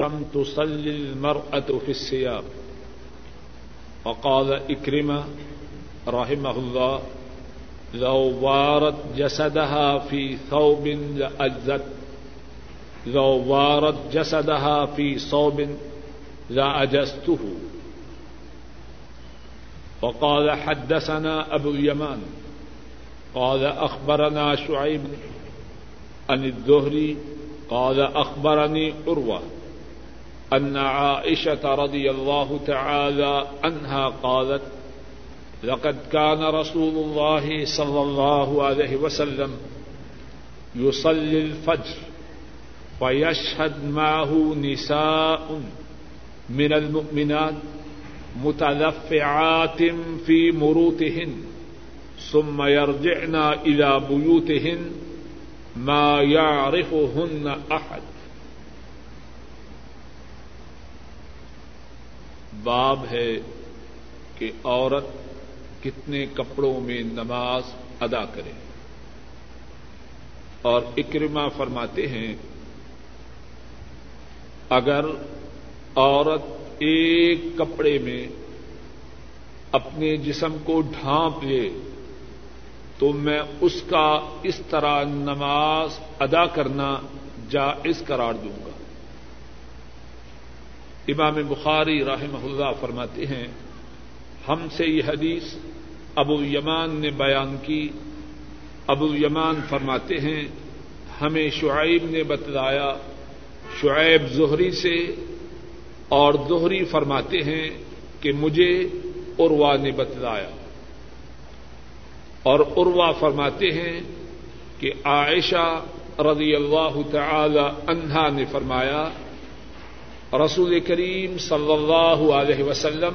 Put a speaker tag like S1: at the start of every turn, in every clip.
S1: لم تصلي المرأة في الثياب وقال إكرمة رحمه الله لو وارت جسدها في ثوب لأجزت لو وارت جسدها في صوب لأجزته وقال حدثنا أبو اليمان قال أخبرنا شعيب عن الزهري قال أخبرني عروة أن عائشة رضي الله تعالى عنها قالت، لقد كان رسول الله صلى الله عليه وسلم يصلي الفجر ويشهد معه نساء من المؤمنات متلفعات في مروتهن، ثم يرجعن إلى بيوتهن ما يعرفهن أحد. باب ہے کہ عورت کتنے کپڑوں میں نماز ادا کرے۔ اور اکرما فرماتے ہیں، اگر عورت ایک کپڑے میں اپنے جسم کو ڈھانپ لے، تو میں اس کا اس طرح نماز ادا کرنا جائز قرار دوں گا۔ امام بخاری رحمہ اللہ فرماتے ہیں، ہم سے یہ حدیث ابو یمان نے بیان کی۔ ابو یمان فرماتے ہیں، ہمیں شعیب نے بتلایا، شعیب زہری سے اور زہری فرماتے ہیں کہ مجھے اروا نے بتلایا۔ اور اروا فرماتے ہیں کہ عائشہ رضی اللہ تعالی عنہا نے فرمایا رسول کریم صلی اللہ علیہ وسلم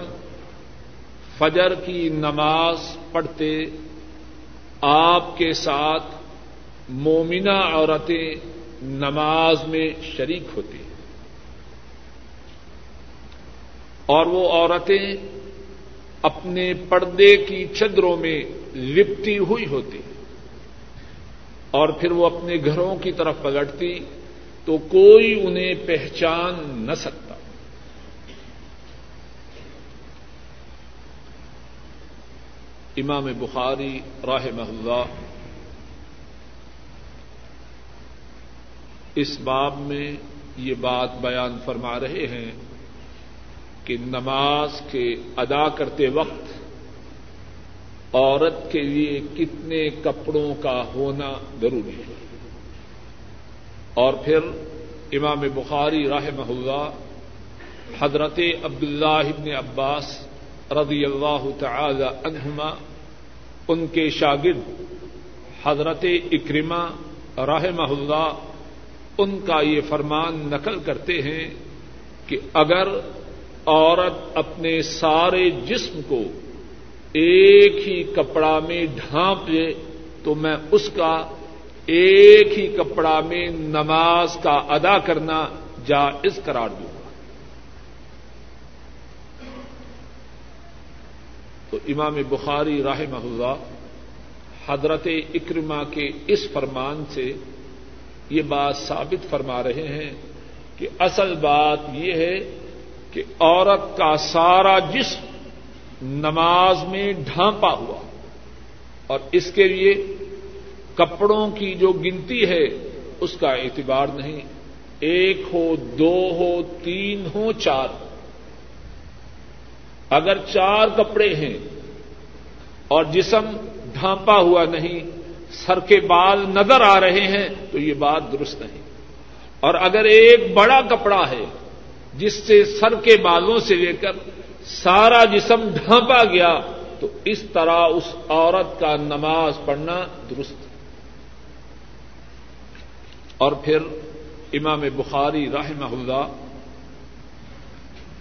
S1: فجر کی نماز پڑھتے، آپ کے ساتھ مومنہ عورتیں نماز میں شریک ہوتی ہیں۔ اور وہ عورتیں اپنے پردے کی چدروں میں لپٹی ہوئی ہوتی اور پھر وہ اپنے گھروں کی طرف پلٹتی تو کوئی انہیں پہچان نہ سکتا۔ امام بخاری راہ محلہ اس باب میں یہ بات بیان فرما رہے ہیں کہ نماز کے ادا کرتے وقت عورت کے لیے کتنے کپڑوں کا ہونا ضروری ہے۔ اور پھر امام بخاری راہ محلہ حضرت عبداللہ ابن عباس رضی اللہ تعالی عنہما، ان کے شاگرد حضرت اکرما راہ محلہ ان کا یہ فرمان نقل کرتے ہیں کہ اگر عورت اپنے سارے جسم کو ایک ہی کپڑا میں ڈھانپ لے، تو میں اس کا ایک ہی کپڑا میں نماز کا ادا کرنا جائز قرار دوں گا۔ تو امام بخاری راہ محلہ حضرت اکرما کے اس فرمان سے یہ بات ثابت فرما رہے ہیں کہ اصل بات یہ ہے کہ عورت کا سارا جسم نماز میں ڈھانپا ہوا اور اس کے لیے کپڑوں کی جو گنتی ہے، اس کا اعتبار نہیں۔ ایک ہو، دو ہو، تین ہو، چار۔ اگر چار کپڑے ہیں اور جسم ڈھانپا ہوا نہیں، سر کے بال نظر آ رہے ہیں، تو یہ بات درست نہیں۔ اور اگر ایک بڑا کپڑا ہے، جس سے سر کے بالوں سے لے کر سارا جسم ڈھانپا گیا، تو اس طرح اس عورت کا نماز پڑھنا درست اور پھر امام بخاری رحمہ اللہ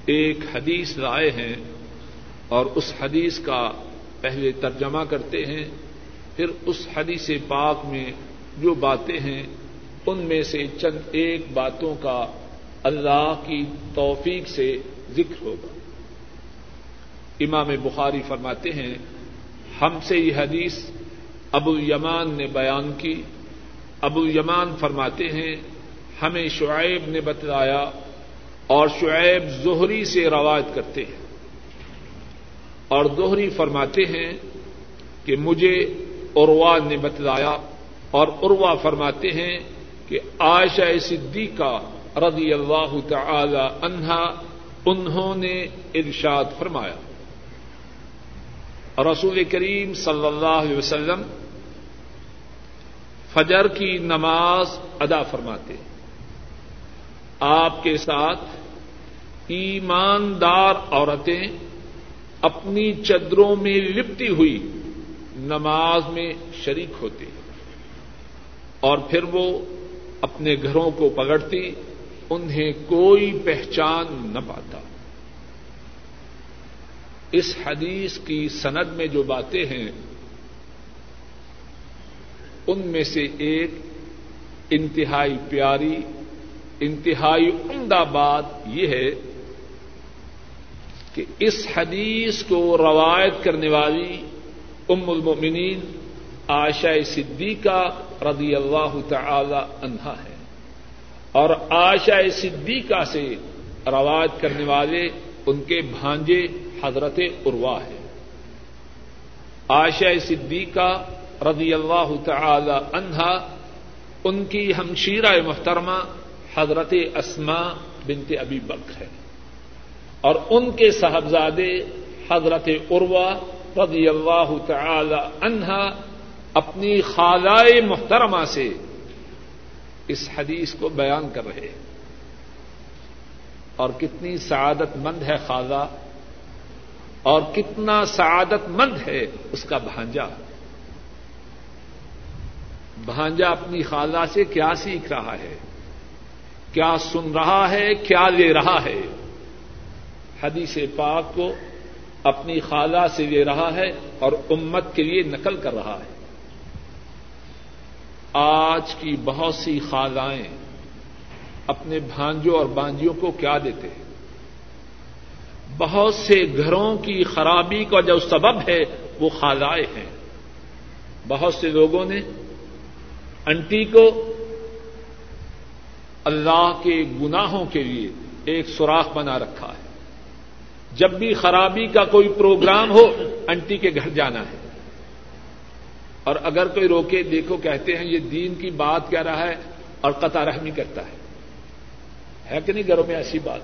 S1: ایک حدیث لائے ہیں اور اس حدیث کا پہلے ترجمہ کرتے ہیں، پھر اس حدیث پاک میں جو باتیں ہیں، ان میں سے چند ایک باتوں کا اللہ کی توفیق سے ذکر ہوگا۔ امام بخاری فرماتے ہیں، ہم سے یہ حدیث ابو یمان نے بیان کی ابو یمان فرماتے ہیں، ہمیں شعیب نے بتلایا اور شعیب زہری سے روایت کرتے ہیں۔ اور دوہری فرماتے ہیں کہ مجھے عروا نے بتلایا اور عروا فرماتے ہیں کہ عائشہ صدیقہ رضی اللہ تعالی عنہا انہوں نے ارشاد فرمایا۔ رسول کریم صلی اللہ علیہ وسلم فجر کی نماز ادا فرماتے آپ کے ساتھ ایماندار عورتیں اپنی چدروں میں لپٹی ہوئی نماز میں شریک ہوتی اور پھر وہ اپنے گھروں کو پکڑتی انہیں کوئی پہچان نہ پاتا۔ اس حدیث کی سند میں جو باتیں ہیں ان میں سے ایک انتہائی پیاری، انتہائی عمدہ بات یہ ہے کہ اس حدیث کو روایت کرنے والی ام المؤمنین عائشہ صدیقہ رضی اللہ تعالی عنہا ہے۔ اور عائشہ صدیقہ سے روایت کرنے والے ان کے بھانجے حضرت عروا ہے عائشہ صدیقہ رضی اللہ تعالی عنہا، ان کی ہمشیرہ محترمہ حضرت اسما بنت ابی بکر ہے اور ان کے صاحبزادے حضرت عروا رضی اللہ تعالی عنہا اپنی خالائے محترمہ سے اس حدیث کو بیان کر رہے ہیں۔ اور کتنی سعادت مند ہے خالہ، اور کتنا سعادت مند ہے اس کا بھانجا۔ بھانجا اپنی خالہ سے کیا سیکھ رہا ہے؟ کیا سن رہا ہے؟ کیا لے رہا ہے؟ حدیث پاک کو اپنی خالہ سے لے رہا ہے اور امت کے لیے نقل کر رہا ہے۔ آج کی بہت سی خالائیں اپنے بھانجوں اور بانجیوں کو کیا دیتے ہیں؟ بہت سے گھروں کی خرابی کا جو سبب ہے وہ خالائے ہیں۔ بہت سے لوگوں نے انٹی کو اللہ کے گناہوں کے لیے ایک سوراخ بنا رکھا ہے۔ جب بھی خرابی کا کوئی پروگرام ہو، انٹی کے گھر جانا ہے۔ اور اگر کوئی روکے، دیکھو، کہتے ہیں یہ دین کی بات کہہ رہا ہے اور قطع رحمی کرتا ہے۔ ہے کہ نہیں؟ گھروں میں ایسی بات۔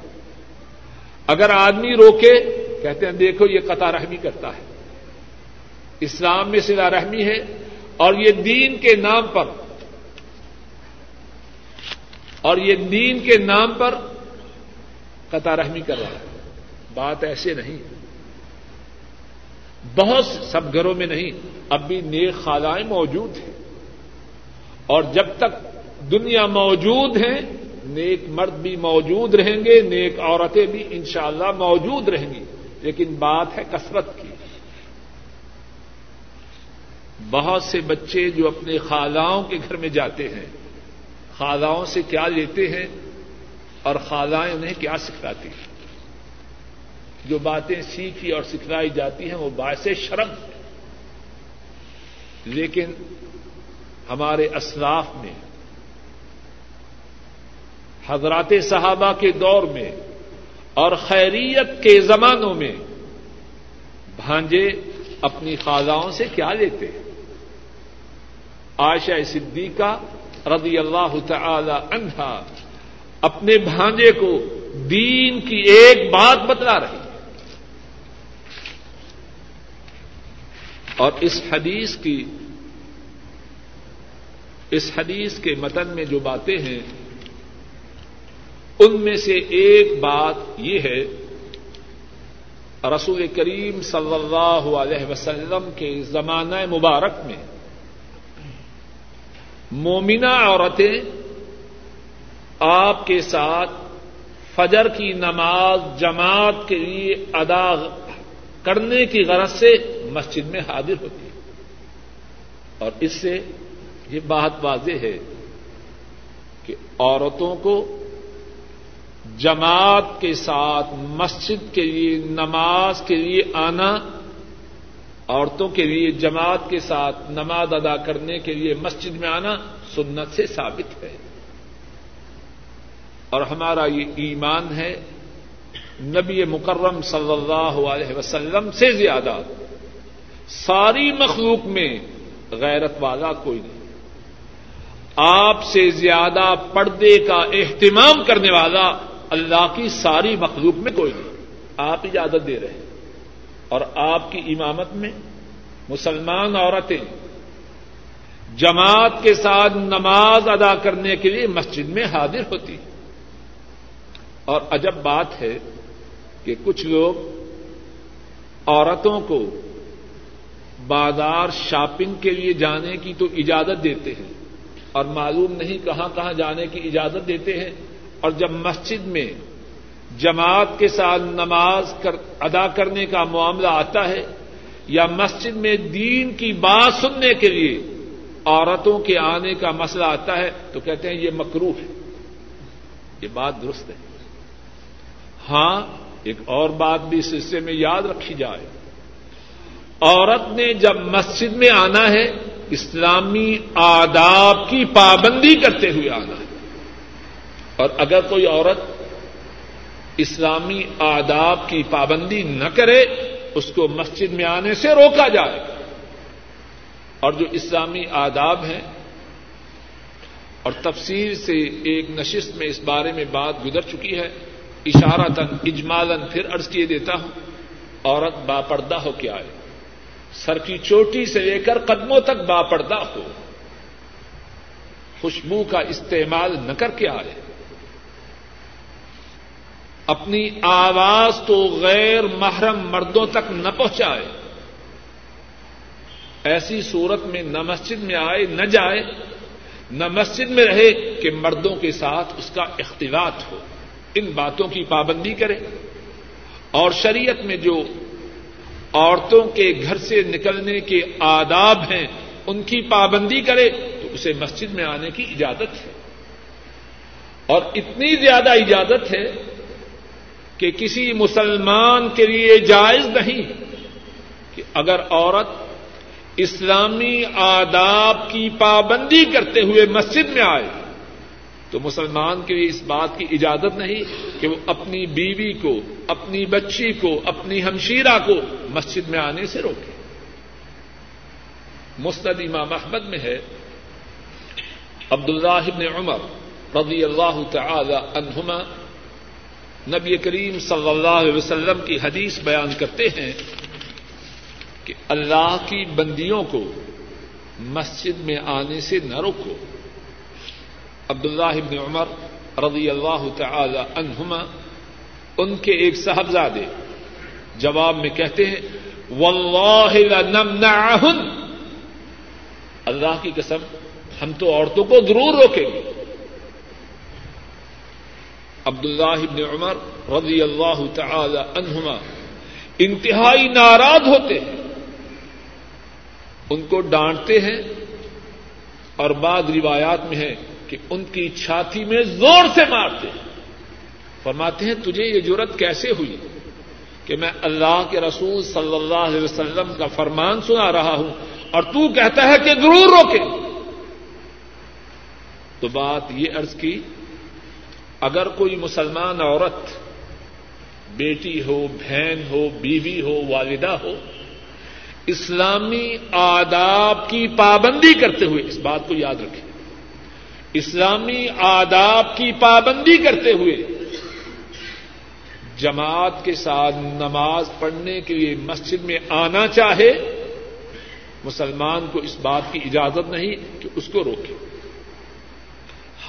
S1: اگر آدمی روکے، کہتے ہیں دیکھو، یہ قطع رحمی کرتا ہے۔ اسلام میں سلا رحمی ہے اور یہ دین کے نام پر اور یہ دین کے نام پر قطع رحمی کر رہا ہے۔ بات ایسے نہیں۔ بہت سب گھروں میں نہیں، اب بھی نیک خالائیں موجود ہیں۔ اور جب تک دنیا موجود ہیں، نیک مرد بھی موجود رہیں گے، نیک عورتیں بھی انشاءاللہ موجود رہیں گی۔ لیکن بات ہے کثرت کی۔ بہت سے بچے جو اپنے خالاؤں کے گھر میں جاتے ہیں خالاؤں سے کیا لیتے ہیں اور خالائیں انہیں کیا سکھلاتی ہیں؟ جو باتیں سیکھی اور سکھلائی جاتی ہیں وہ باعث شرم لیکن ہمارے اسلاف میں، حضرات صحابہ کے دور میں اور خیریت کے زمانوں میں بھانجے اپنی خاضاؤں سے کیا لیتے عائشہ صدیقہ رضی اللہ تعالی عنہا اپنے بھانجے کو دین کی ایک بات بتلا رہی اور اس حدیث کی اس حدیث کے متن میں جو باتیں ہیں، ان میں سے ایک بات یہ ہے، رسول کریم صلی اللہ علیہ وسلم کے زمانہ مبارک میں مومنہ عورتیں آپ کے ساتھ فجر کی نماز جماعت کے لیے ادا کرنے کی غرض سے مسجد میں حاضر ہوتی ہے۔ اور اس سے یہ بات واضح ہے کہ عورتوں کو جماعت کے ساتھ مسجد کے لیے، نماز کے لیے آنا عورتوں کے لیے، جماعت کے ساتھ نماز ادا کرنے کے لیے مسجد میں آنا سنت سے ثابت ہے۔ اور ہمارا یہ ایمان ہے، نبی مکرم صلی اللہ علیہ وسلم سے زیادہ ساری مخلوق میں غیرت والا کوئی نہیں۔ آپ سے زیادہ پردے کا اہتمام کرنے والا اللہ کی ساری مخلوق میں کوئی نہیں۔ آپ اجازت دے رہے ہیں۔ اور آپ کی امامت میں مسلمان عورتیں جماعت کے ساتھ نماز ادا کرنے کے لیے مسجد میں حاضر ہوتی اور عجب بات ہے کہ کچھ لوگ عورتوں کو بازار شاپنگ کے لیے جانے کی تو اجازت دیتے ہیں اور معلوم نہیں کہاں کہاں جانے کی اجازت دیتے ہیں۔ اور جب مسجد میں جماعت کے ساتھ نماز کر ادا کرنے کا معاملہ آتا ہے یا مسجد میں دین کی بات سننے کے لیے عورتوں کے آنے کا مسئلہ آتا ہے تو کہتے ہیں یہ مکرو ہے۔ یہ بات درست ہے۔ ہاں ایک اور بات بھی اس حصے میں یاد رکھی جائے۔ عورت نے جب مسجد میں آنا ہے، اسلامی آداب کی پابندی کرتے ہوئے آنا ہے۔ اور اگر کوئی عورت اسلامی آداب کی پابندی نہ کرے، اس کو مسجد میں آنے سے روکا جائے۔ گا اور جو اسلامی آداب ہیں، اور تفصیل سے ایک نشست میں اس بارے میں بات گزر چکی ہے اشارہ تن اجمالن پھر عرض کیے دیتا ہوں، عورت باپردہ ہو کے آئے۔ سر کی چوٹی سے لے کر قدموں تک باپردہ ہو۔ خوشبو کا استعمال نہ کر کے آئے۔ اپنی آواز تو غیر محرم مردوں تک نہ پہنچائے۔ ایسی صورت میں نہ مسجد میں آئے، نہ جائے، نہ مسجد میں رہے کہ مردوں کے ساتھ اس کا اختلاط ہو، ان باتوں کی پابندی کرے۔ اور شریعت میں جو عورتوں کے گھر سے نکلنے کے آداب ہیں، ان کی پابندی کرے تو اسے مسجد میں آنے کی اجازت ہے۔ اور اتنی زیادہ اجازت ہے کہ کسی مسلمان کے لیے جائز نہیں کہ اگر عورت اسلامی آداب کی پابندی کرتے ہوئے مسجد میں آئے تو مسلمان کے لیے اس بات کی اجازت نہیں کہ وہ اپنی بیوی کو، اپنی بچی کو، اپنی ہمشیرہ کو مسجد میں آنے سے روکے۔ مستد امام احمد میں ہے۔ عبد اللہ بن عمر رضی اللہ تعالی عنہما نبی کریم صلی اللہ علیہ وسلم کی حدیث بیان کرتے ہیں کہ اللہ کی بندیوں کو مسجد میں آنے سے نہ روکو۔ عبد اللہ ابن عمر رضی اللہ تعالی عنہما ان کے ایک صاحبزادے جواب میں کہتے ہیں، واللہ اللہ کی قسم، ہم تو عورتوں کو ضرور روکیں گے۔ عبد اللہ ابن عمر رضی اللہ تعالی عنہما انتہائی ناراض ہوتے ہیں۔ ان کو ڈانٹتے ہیں اور بعض روایات میں ہے کہ ان کی چھاتی میں زور سے مارتے ہیں۔ فرماتے ہیں، تجھے یہ جرت کیسے ہوئی؟ کہ میں اللہ کے رسول صلی اللہ علیہ وسلم کا فرمان سنا رہا ہوں اور تو کہتا ہے کہ ضرور روکے۔ تو بات یہ عرض کی اگر کوئی مسلمان عورت بیٹی ہو، بہن ہو، بیوی ہو، والدہ ہو، اسلامی آداب کی پابندی کرتے ہوئے، اس بات کو یاد رکھیں، اسلامی آداب کی پابندی کرتے ہوئے جماعت کے ساتھ نماز پڑھنے کے لیے مسجد میں آنا چاہے، مسلمان کو اس بات کی اجازت نہیں کہ اس کو روکے۔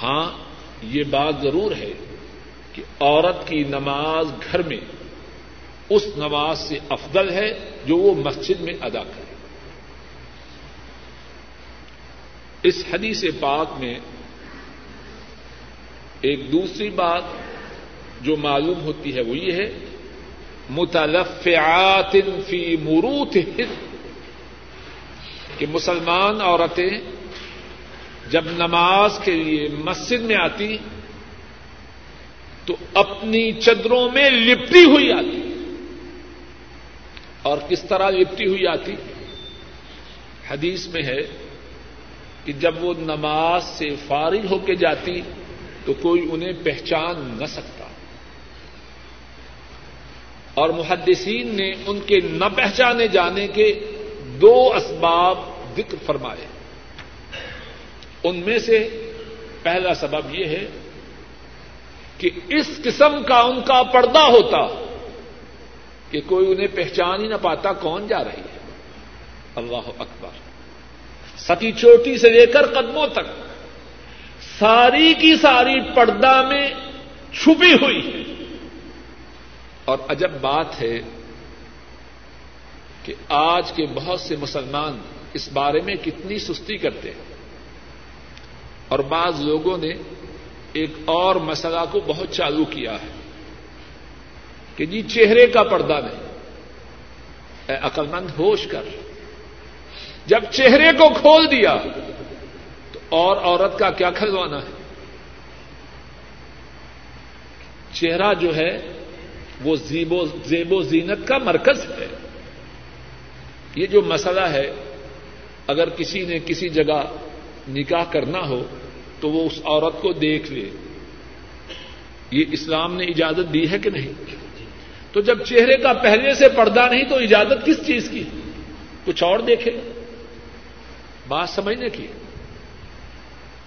S1: ہاں یہ بات ضرور ہے کہ عورت کی نماز گھر میں اس نماز سے افضل ہے جو وہ مسجد میں ادا کرے۔ اس حدیث پاک میں ایک دوسری بات جو معلوم ہوتی ہے وہ یہ ہے متلفعات فی مروت کہ مسلمان عورتیں جب نماز کے لیے مسجد میں آتی تو اپنی چدروں میں لپٹی ہوئی آتی اور کس طرح لپٹی ہوئی آتی حدیث میں ہے کہ جب وہ نماز سے فارغ ہو کے جاتی تو کوئی انہیں پہچان نہ سکتا اور محدثین نے ان کے نہ پہچانے جانے کے دو اسباب ذکر فرمائے ان میں سے پہلا سبب یہ ہے کہ اس قسم کا ان کا پردہ ہوتا کہ کوئی انہیں پہچان ہی نہ پاتا کون جا رہی ہے۔ اللہ اکبر۔ ستی چوٹی سے لے کر قدموں تک ساری کی ساری پردہ میں چھپی ہوئی ہے۔ اور عجب بات ہے کہ آج کے بہت سے مسلمان اس بارے میں کتنی سستی کرتے ہیں۔ اور بعض لوگوں نے ایک اور مسئلہ کو بہت چالو کیا ہے کہ جی چہرے کا پردہ نہیں، اے عقل مند ہوش کر۔ جب چہرے کو کھول دیا تو اور عورت کا کیا کھلوانا ہے؟ چہرہ جو ہے وہ زیب و زینت کا مرکز ہے۔ یہ جو مسئلہ ہے، اگر کسی نے کسی جگہ نکاح کرنا ہو تو وہ اس عورت کو دیکھ لے۔ یہ اسلام نے اجازت دی ہے کہ نہیں؟ تو جب چہرے کا پہلے سے پردہ نہیں تو اجازت کس چیز کی؟ کچھ اور دیکھے۔ بات سمجھنے کی۔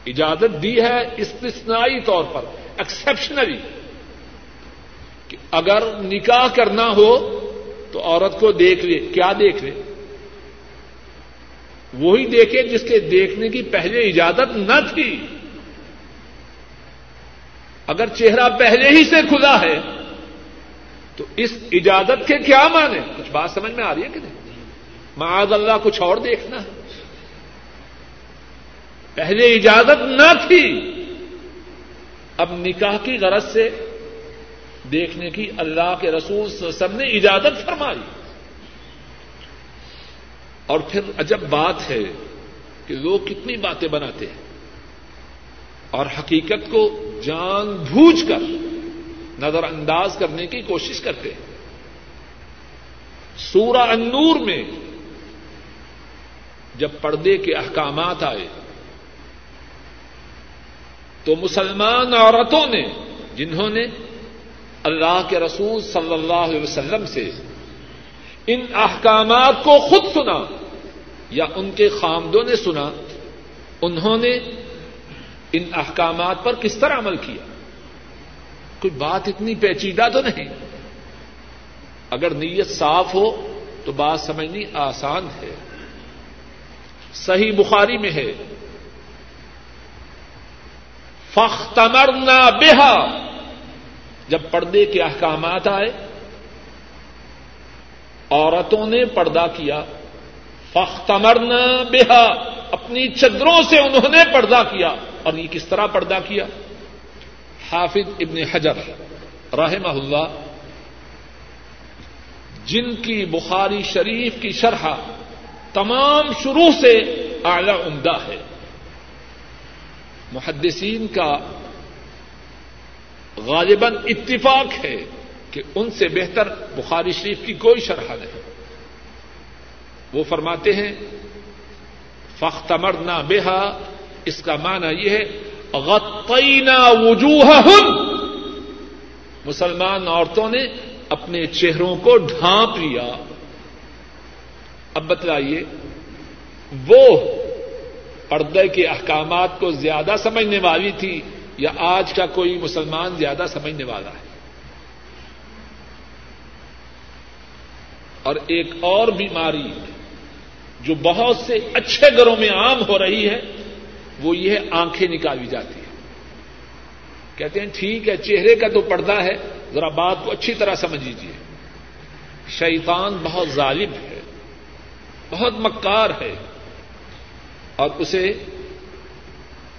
S1: اجازت دی ہے استثنائی طور پر ایکسپشنلی کہ اگر نکاح کرنا ہو تو عورت کو دیکھ لے۔ کیا دیکھ لے؟ وہی دیکھے جس کے دیکھنے کی پہلے اجازت نہ تھی۔ اگر چہرہ پہلے ہی سے کھلا ہے، تو اس اجازت کے کیا مانے کچھ بات سمجھ میں آ رہی ہے کہ نہیں؟ معاذ اللہ کچھ اور دیکھنا ہے۔ پہلے اجازت نہ تھی، اب نکاح کی غرض سے دیکھنے کی اللہ کے رسول سب نے اجازت فرمائی۔ اور پھر عجب بات ہے کہ لوگ کتنی باتیں بناتے ہیں۔ اور حقیقت کو جان بوجھ کر نظر انداز کرنے کی کوشش کرتے ہیں۔ سورہ انور میں جب پردے کے احکامات آئے، تو مسلمان عورتوں نے، جنہوں نے اللہ کے رسول صلی اللہ علیہ وسلم سے ان احکامات کو خود سنا یا ان کے خامدوں نے سنا، انہوں نے ان احکامات پر کس طرح عمل کیا؟ کوئی بات اتنی پیچیدہ تو نہیں۔ اگر نیت صاف ہو تو بات سمجھنی آسان ہے۔ صحیح بخاری میں ہے۔ فختمرنا بےحا جب پردے کے احکامات آئے، عورتوں نے پردہ کیا۔ فختمرنا بےحا اپنی چدروں سے انہوں نے پردہ کیا۔ اور یہ کس طرح پردہ کیا؟ حافظ ابن حجر رحمہ اللہ، جن کی بخاری شریف کی شرح تمام شروع سے اعلی عمدہ ہے۔ محدثین کا غالباً اتفاق ہے کہ ان سے بہتر بخاری شریف کی کوئی شرح نہیں۔ وہ فرماتے ہیں فختمر نہ بےحا اس کا معنی یہ ہے، غطینا وجوہ مسلمان عورتوں نے اپنے چہروں کو ڈھانپ لیا۔ اب بتلائیے، وہ پردے کے احکامات کو زیادہ سمجھنے والی تھی یا آج کا کوئی مسلمان زیادہ سمجھنے والا ہے؟ اور ایک اور بیماری جو بہت سے اچھے گھروں میں عام ہو رہی ہے وہ یہ آنکھیں نکالی جاتی ہیں۔ کہتے ہیں ٹھیک ہے، چہرے کا تو پردہ ہے، ذرا بات کو اچھی طرح سمجھ لیجیے شیطان بہت ظالم ہے، بہت مکار ہے۔ اور اسے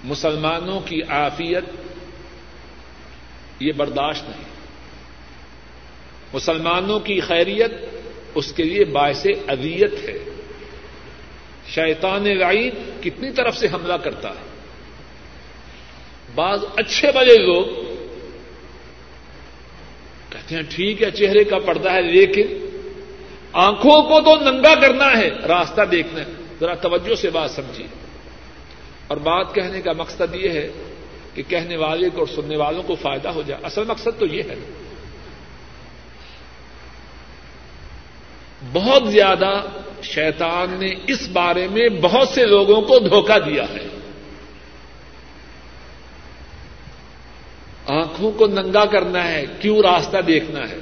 S1: مسلمانوں کی عافیت یہ برداشت نہیں۔ مسلمانوں کی خیریت اس کے لیے باعث اذیت ہے۔ شیطان رعید کتنی طرف سے حملہ کرتا ہے؟ بعض اچھے بڑے لوگ کہتے ہیں ٹھیک ہے، چہرے کا پردہ ہے، لیکن آنکھوں کو تو ننگا کرنا ہے، راستہ دیکھنا ہے۔ ذرا توجہ سے بات سمجھیے۔ اور بات کہنے کا مقصد یہ ہے کہ کہنے والے کو اور سننے والوں کو فائدہ ہو جائے۔ اصل مقصد تو یہ ہے۔ بہت زیادہ شیطان نے اس بارے میں بہت سے لوگوں کو دھوکہ دیا ہے۔ آنکھوں کو ننگا کرنا ہے، کیوں راستہ دیکھنا ہے؟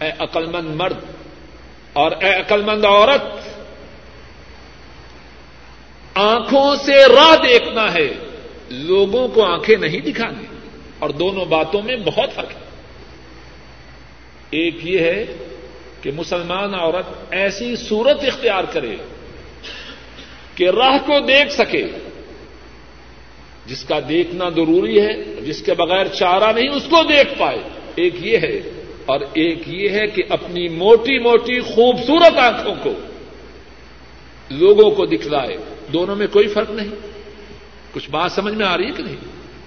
S1: اے عقلمند مرد اور اے عقلمند عورت، آنکھوں سے راہ دیکھنا ہے۔ لوگوں کو آنکھیں نہیں دکھانی اور دونوں باتوں میں بہت فرق ہے۔ ایک یہ ہے کہ مسلمان عورت ایسی صورت اختیار کرے کہ راہ کو دیکھ سکے، جس کا دیکھنا ضروری ہے، جس کے بغیر چارہ نہیں، اس کو دیکھ پائے۔ ایک یہ ہے، اور ایک یہ ہے کہ اپنی موٹی موٹی خوبصورت آنکھوں کو لوگوں کو دکھلائے۔ دونوں میں کوئی فرق نہیں۔ کچھ بات سمجھ میں آ رہی ہے کہ نہیں؟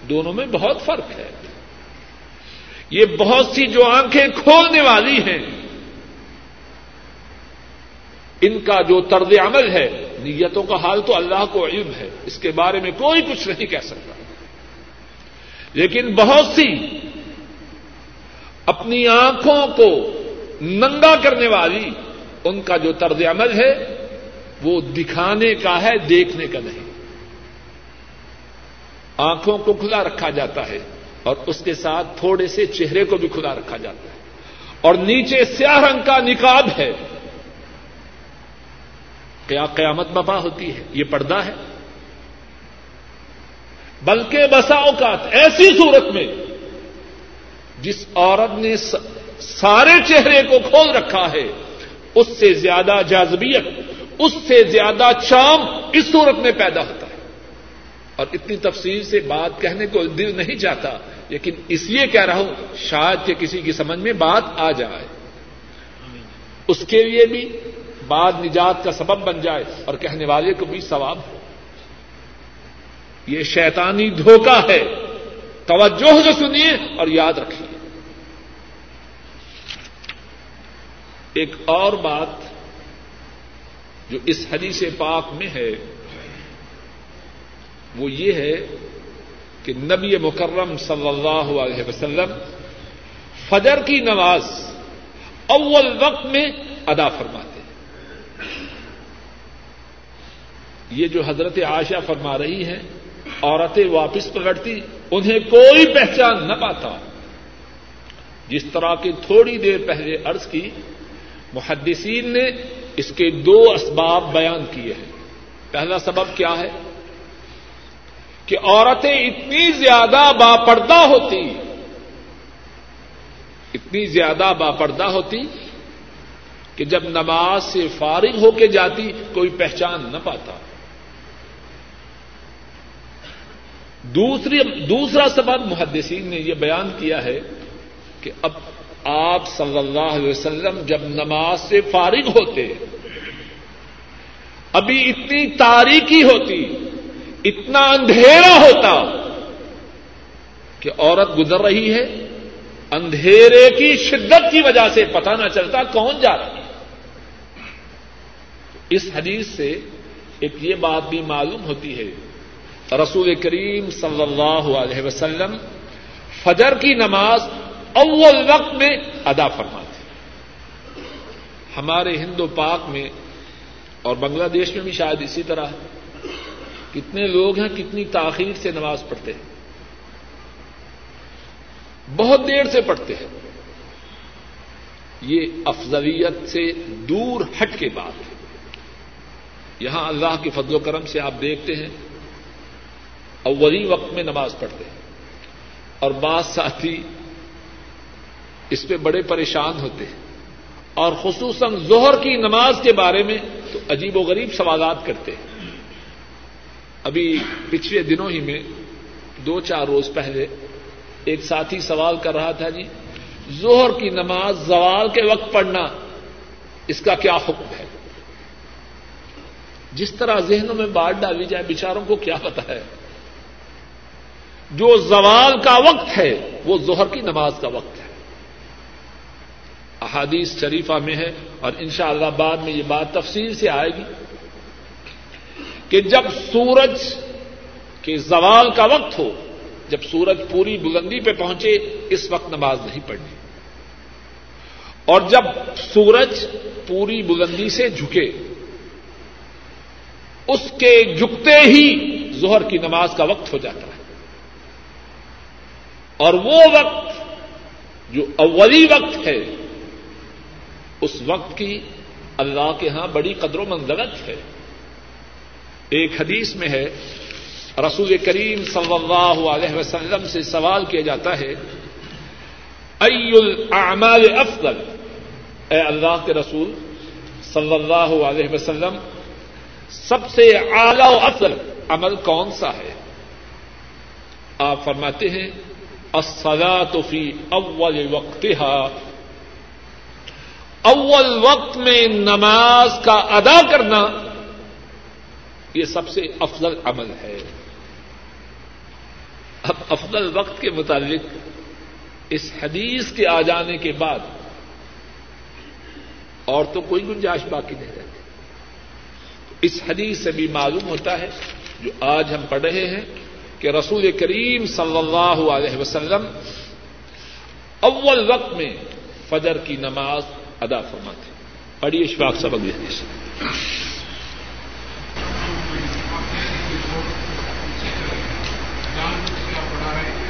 S1: دونوں میں بہت فرق ہے۔ یہ بہت سی جو آنکھیں کھولنے والی ہیں ان کا جو طرز عمل ہے، نیتوں کا حال تو اللہ کو علم ہے، اس کے بارے میں کوئی کچھ نہیں کہہ سکتا۔ لیکن بہت سی اپنی آنکھوں کو ننگا کرنے والی ان کا جو طرز عمل ہے، وہ دکھانے کا ہے، دیکھنے کا نہیں۔ آنکھوں کو کھلا رکھا جاتا ہے اور اس کے ساتھ تھوڑے سے چہرے کو بھی کھلا رکھا جاتا ہے۔ اور نیچے سیاہ رنگ کا نکاب ہے۔ قیامت بپا ہوتی ہے، یہ پردہ ہے۔ بلکہ بسا اوقات ایسی صورت میں جس عورت نے سارے چہرے کو کھول رکھا ہے، اس سے زیادہ جازبیت اس سے زیادہ چام اس صورت میں پیدا ہوتا ہے۔ اور اتنی تفصیل سے بات کہنے کو دل نہیں چاہتا، لیکن اس لیے کہہ رہا ہوں، شاید کہ کسی کی سمجھ میں بات آ جائے۔ اس کے لیے بھی بعد نجات کا سبب بن جائے اور کہنے والے کو بھی ثواب ہو۔ یہ شیطانی دھوکہ ہے۔ توجہ سے سنیے اور یاد رکھیے۔ ایک اور بات جو اس حدیث پاک میں ہے، وہ یہ ہے کہ نبی مکرم صلی اللہ علیہ وسلم فجر کی نماز اول وقت میں ادا فرماتے یہ جو حضرت عائشہ فرما رہی ہیں، عورتیں واپس پکڑتی، انہیں کوئی پہچان نہ پاتا۔ جس طرح کی تھوڑی دیر پہلے عرض کی، محدثین نے اس کے دو اسباب بیان کیے ہیں۔ پہلا سبب کیا ہے؟ کہ عورتیں اتنی زیادہ باپردہ ہوتی، اتنی زیادہ باپردہ ہوتی کہ جب نماز سے فارغ ہو کے جاتی، کوئی پہچان نہ پاتا۔ دوسری دوسرا سبب محدثین نے یہ بیان کیا ہے کہ اب آپ صلی اللہ علیہ وسلم جب نماز سے فارغ ہوتے، ابھی اتنی تاریخی ہوتی، اتنا اندھیرا ہوتا کہ عورت گزر رہی ہے، اندھیرے کی شدت کی وجہ سے پتہ نہ چلتا کون جا رہا ہے۔ اس حدیث سے ایک یہ بات بھی معلوم ہوتی ہے رسول کریم صلی اللہ علیہ وسلم فجر کی نماز اول وقت میں ادا فرماتے ہمارے ہندو پاک میں اور بنگلہ دیش میں بھی شاید اسی طرح کتنے لوگ ہیں، کتنی تاخیر سے نماز پڑھتے ہیں۔ بہت دیر سے پڑھتے ہیں۔ یہ افضلیت سے دور ہٹ کے بات ہے۔ یہاں اللہ کے فضل و کرم سے آپ دیکھتے ہیں۔ اولی وقت میں نماز پڑھتے ہیں۔ اور بعض ساتھی اس پہ بڑے پریشان ہوتے ہیں۔ اور خصوصاً ظہر کی نماز کے بارے میں تو عجیب و غریب سوالات کرتے ہیں۔ ابھی پچھلے دنوں ہی میں دو چار روز پہلے ایک ساتھی سوال کر رہا تھا جی ظہر کی نماز زوال کے وقت پڑھنا اس کا کیا حکم ہے؟ جس طرح ذہنوں میں بات ڈالی جائے بچاروں کو کیا پتا ہے؟ جو زوال کا وقت ہے، وہ ظہر کی نماز کا وقت ہے۔ احادیث شریفہ میں ہے اور انشاءاللہ اللہ بعد میں یہ بات تفصیل سے آئے گی کہ جب سورج کے زوال کا وقت ہو، جب سورج پوری بلندی پہ پہنچے، اس وقت نماز نہیں پڑھنی۔ اور جب سورج پوری بلندی سے جھکے، اس کے جھکتے ہی ظہر کی نماز کا وقت ہو جاتا ہے۔ اور وہ وقت جو اولی وقت ہے، اس وقت کی اللہ کے ہاں بڑی قدر و منزلت ہے۔ ایک حدیث میں ہے، رسول کریم صلی اللہ علیہ وسلم سے سوال کیا جاتا ہے ای الاعمال افضل؟ اے اللہ کے رسول صلی اللہ علیہ وسلم، سب سے اعلی و افضل عمل کون سا ہے؟ آپ فرماتے ہیں الصلاة فی اول وقتها. اول وقت میں نماز کا ادا کرنا یہ سب سے افضل عمل ہے۔ اب افضل وقت کے متعلق اس حدیث کے آ جانے کے بعد اور تو کوئی گنجائش باقی نہیں رہتی۔ اس حدیث سے بھی معلوم ہوتا ہے جو آج ہم پڑھ رہے ہیں کہ رسول کریم صلی اللہ علیہ وسلم اول وقت میں فجر کی نماز ادا فرماتے پڑھیے اشفاق سبق حدیث۔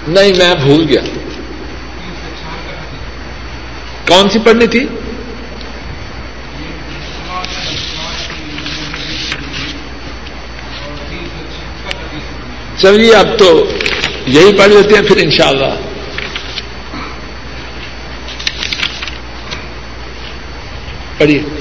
S1: نہیں، میں بھول گیا۔ کون سی پڑھنی تھی؟ چلیے اب تو یہی پڑھ لیتے ہیں پھر انشاءاللہ۔ پڑھیے۔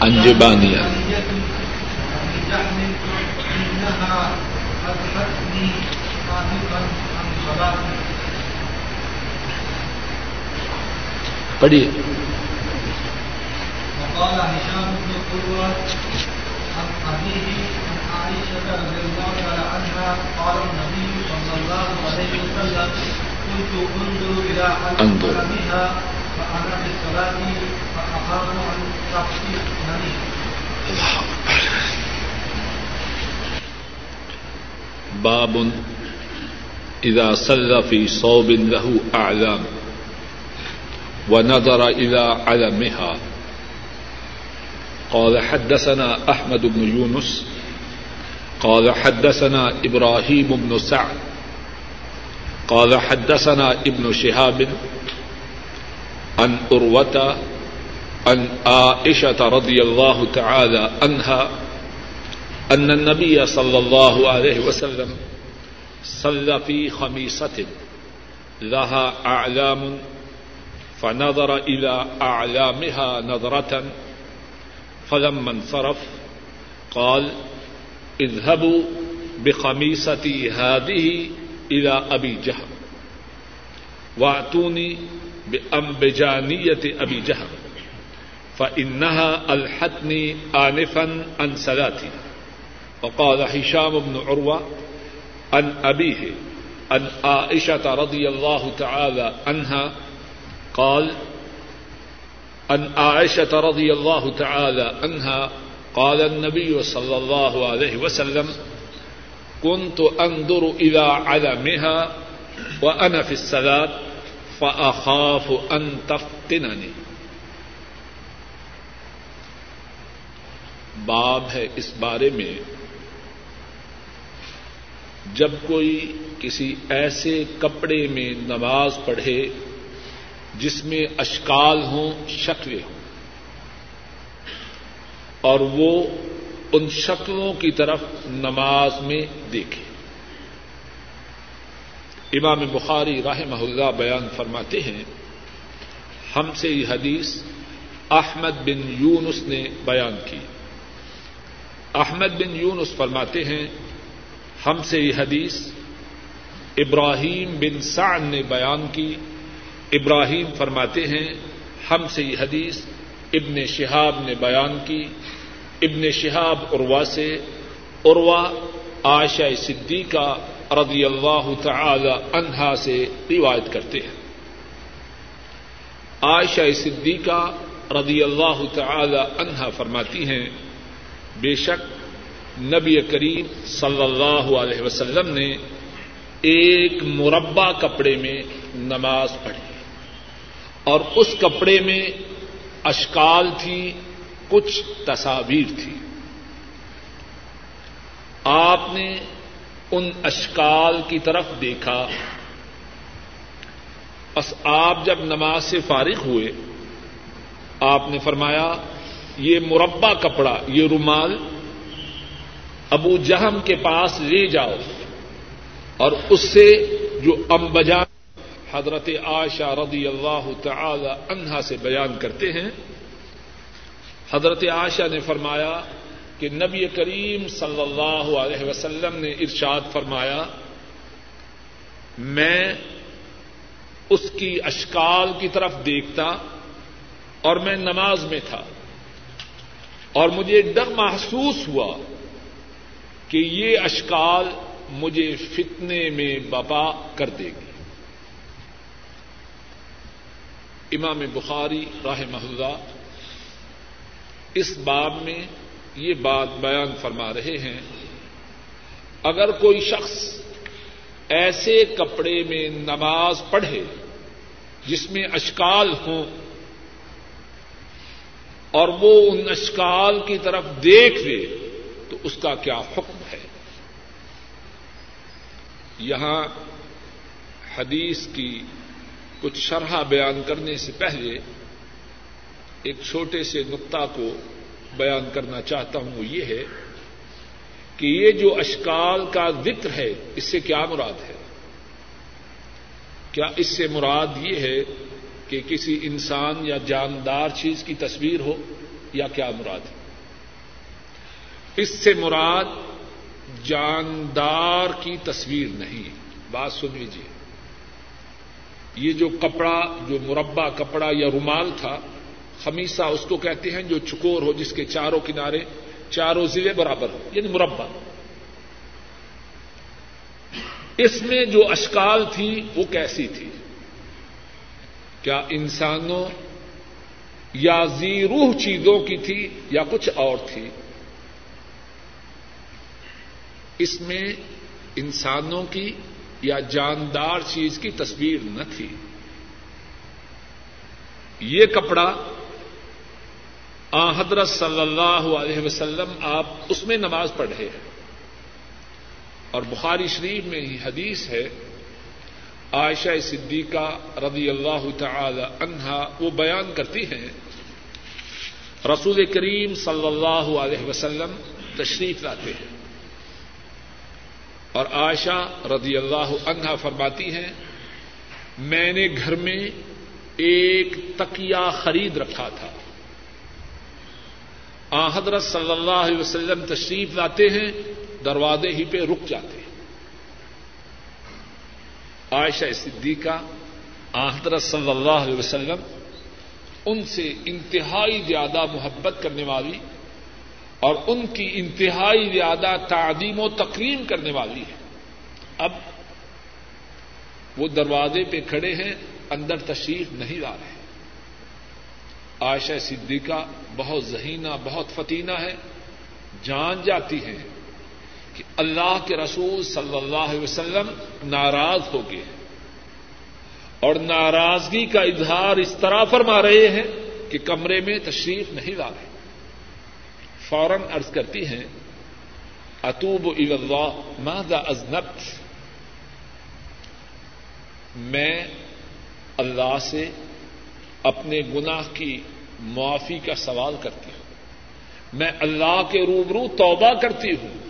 S1: انجبانیہ پڑھیے۔
S2: وقال هشام بن قروة عن أبيه عن عائشة رضي الله عنها قال النبي صلى الله عليه وسلم
S1: انظر. باب اذا صلى في صوب له اعلام ونظر الى علمها قال حدثنا احمد بن يونس، قال حدثنا ابراهيم بن سعد قال حدثنا ابن شهاب عن اروه عن عائشه رضي الله تعالى عنها ان النبي صلى الله عليه وسلم صلى في خميصه لها اعلام فنظر الى اعلامها نظره فلما انصرف قال اذهبوا بخميصتي هذه الى ابي جهم واتوني بانبجانيه ابي جهم فانها الحتني انفا عن صلاتي وقال هشام بن عروه عن ابيه عن عائشه رضي الله تعالى عنها قال عن عائشه رضي الله تعالى عنها قال النبي صلى الله عليه وسلم كنت انظر الى علمها وانا في الصلاه فاخاف ان تفتنني. باب ہے اس بارے میں جب کوئی کسی ایسے کپڑے میں نماز پڑھے جس میں اشکال ہوں شکلیں ہوں، اور وہ ان شکلوں کی طرف نماز میں دیکھے۔ امام بخاری راہ اللہ بیان فرماتے ہیں، ہم سے یہ حدیث احمد بن یونس نے بیان کی۔ احمد بن یونس فرماتے ہیں، ہم سے یہ حدیث ابراہیم بن سعد نے بیان کی۔ ابراہیم فرماتے ہیں، ہم سے یہ حدیث ابن شہاب نے بیان کی۔ ابن شہاب عروا سے عروا عائشہ صدیقہ رضی اللہ تعالی عنہا سے روایت کرتے ہیں۔ عائشہ صدیقہ رضی اللہ تعالی عنہا فرماتی ہیں، بے شک نبی کریم صلی اللہ علیہ وسلم نے ایک مربع کپڑے میں نماز پڑھی۔ اور اس کپڑے میں اشکال تھی کچھ تصاویر تھی۔ آپ نے ان اشکال کی طرف دیکھا۔ بس آپ جب نماز سے فارغ ہوئے، آپ نے فرمایا، یہ مربع کپڑا، یہ رومال ابو جہم کے پاس لے جاؤ۔ اور اس سے جو امبجا حضرت عائشہ رضی اللہ تعالی عنہا سے بیان کرتے ہیں حضرت عائشہ نے فرمایا کہ نبی کریم صلی اللہ علیہ وسلم نے ارشاد فرمایا، میں اس کی اشکال کی طرف دیکھتا اور میں نماز میں تھا۔ اور مجھے ڈر محسوس ہوا کہ یہ اشکال مجھے فتنے میں بپا کر دے گی۔ امام بخاری راہ محلہ اس باب میں یہ بات بیان فرما رہے ہیں۔ اگر کوئی شخص ایسے کپڑے میں نماز پڑھے جس میں اشکال ہوں اور وہ ان اشکال کی طرف دیکھ لے تو اس کا کیا حکم ہے؟ یہاں حدیث کی کچھ شرح بیان کرنے سے پہلے ایک چھوٹے سے نقطہ کو بیان کرنا چاہتا ہوں وہ یہ ہے کہ یہ جو اشکال کا ذکر ہے، اس سے کیا مراد ہے؟ کیا اس سے مراد یہ ہے کہ کسی انسان یا جاندار چیز کی تصویر ہو یا کیا مراد ہے؟ اس سے مراد جاندار کی تصویر نہیں بات سن لیجیے یہ جو کپڑا، جو مربع کپڑا یا رومال تھا خمیسہ اس کو کہتے ہیں جو چکور ہو، جس کے چاروں کنارے چاروں ضلع برابر ہو یعنی مربع۔ اس میں جو اشکال تھی، وہ کیسی تھی؟ کیا انسانوں یا زیروح چیزوں کی تھی یا کچھ اور تھی؟ اس میں انسانوں کی یا جاندار چیز کی تصویر نہ تھی۔ یہ کپڑا آ، حضرت صلی اللہ علیہ وسلم، آپ اس میں نماز پڑھے ہیں۔ اور بخاری شریف میں ہی حدیث ہے، عائشہ صدیقہ رضی اللہ تعالی عنہا، وہ بیان کرتی ہیں، رسول کریم صلی اللہ علیہ وسلم تشریف لاتے ہیں۔ اور عائشہ رضی اللہ عنہا فرماتی ہیں، میں نے گھر میں ایک تکیا خرید رکھا تھا۔ آ، حضرت صلی اللہ علیہ وسلم تشریف لاتے ہیں، دروازے ہی پہ رک جاتے ہیں۔ عائشہ صدیقہ، آ، حضرت صلی اللہ علیہ وسلم، ان سے انتہائی زیادہ محبت کرنے والی اور ان کی انتہائی زیادہ تعدیم و تقریم کرنے والی ہے اب وہ دروازے پہ کھڑے ہیں، اندر تشریف نہیں لا رہے۔ عائشہ صدیقہ بہت ذہینہ بہت فتینہ ہے۔ جان جاتی ہیں کہ اللہ کے رسول صلی اللہ علیہ وسلم ناراض ہو گئے اور ناراضگی کا اظہار اس طرح فرما رہے ہیں کہ کمرے میں تشریف نہیں لا رہے۔ فوراً ارض کرتی ہیں، اتوب اللہ ماذا ازنبت میں اللہ سے اپنے گناہ کی معافی کا سوال کرتی ہوں۔ میں اللہ کے روبرو توبہ کرتی ہوں۔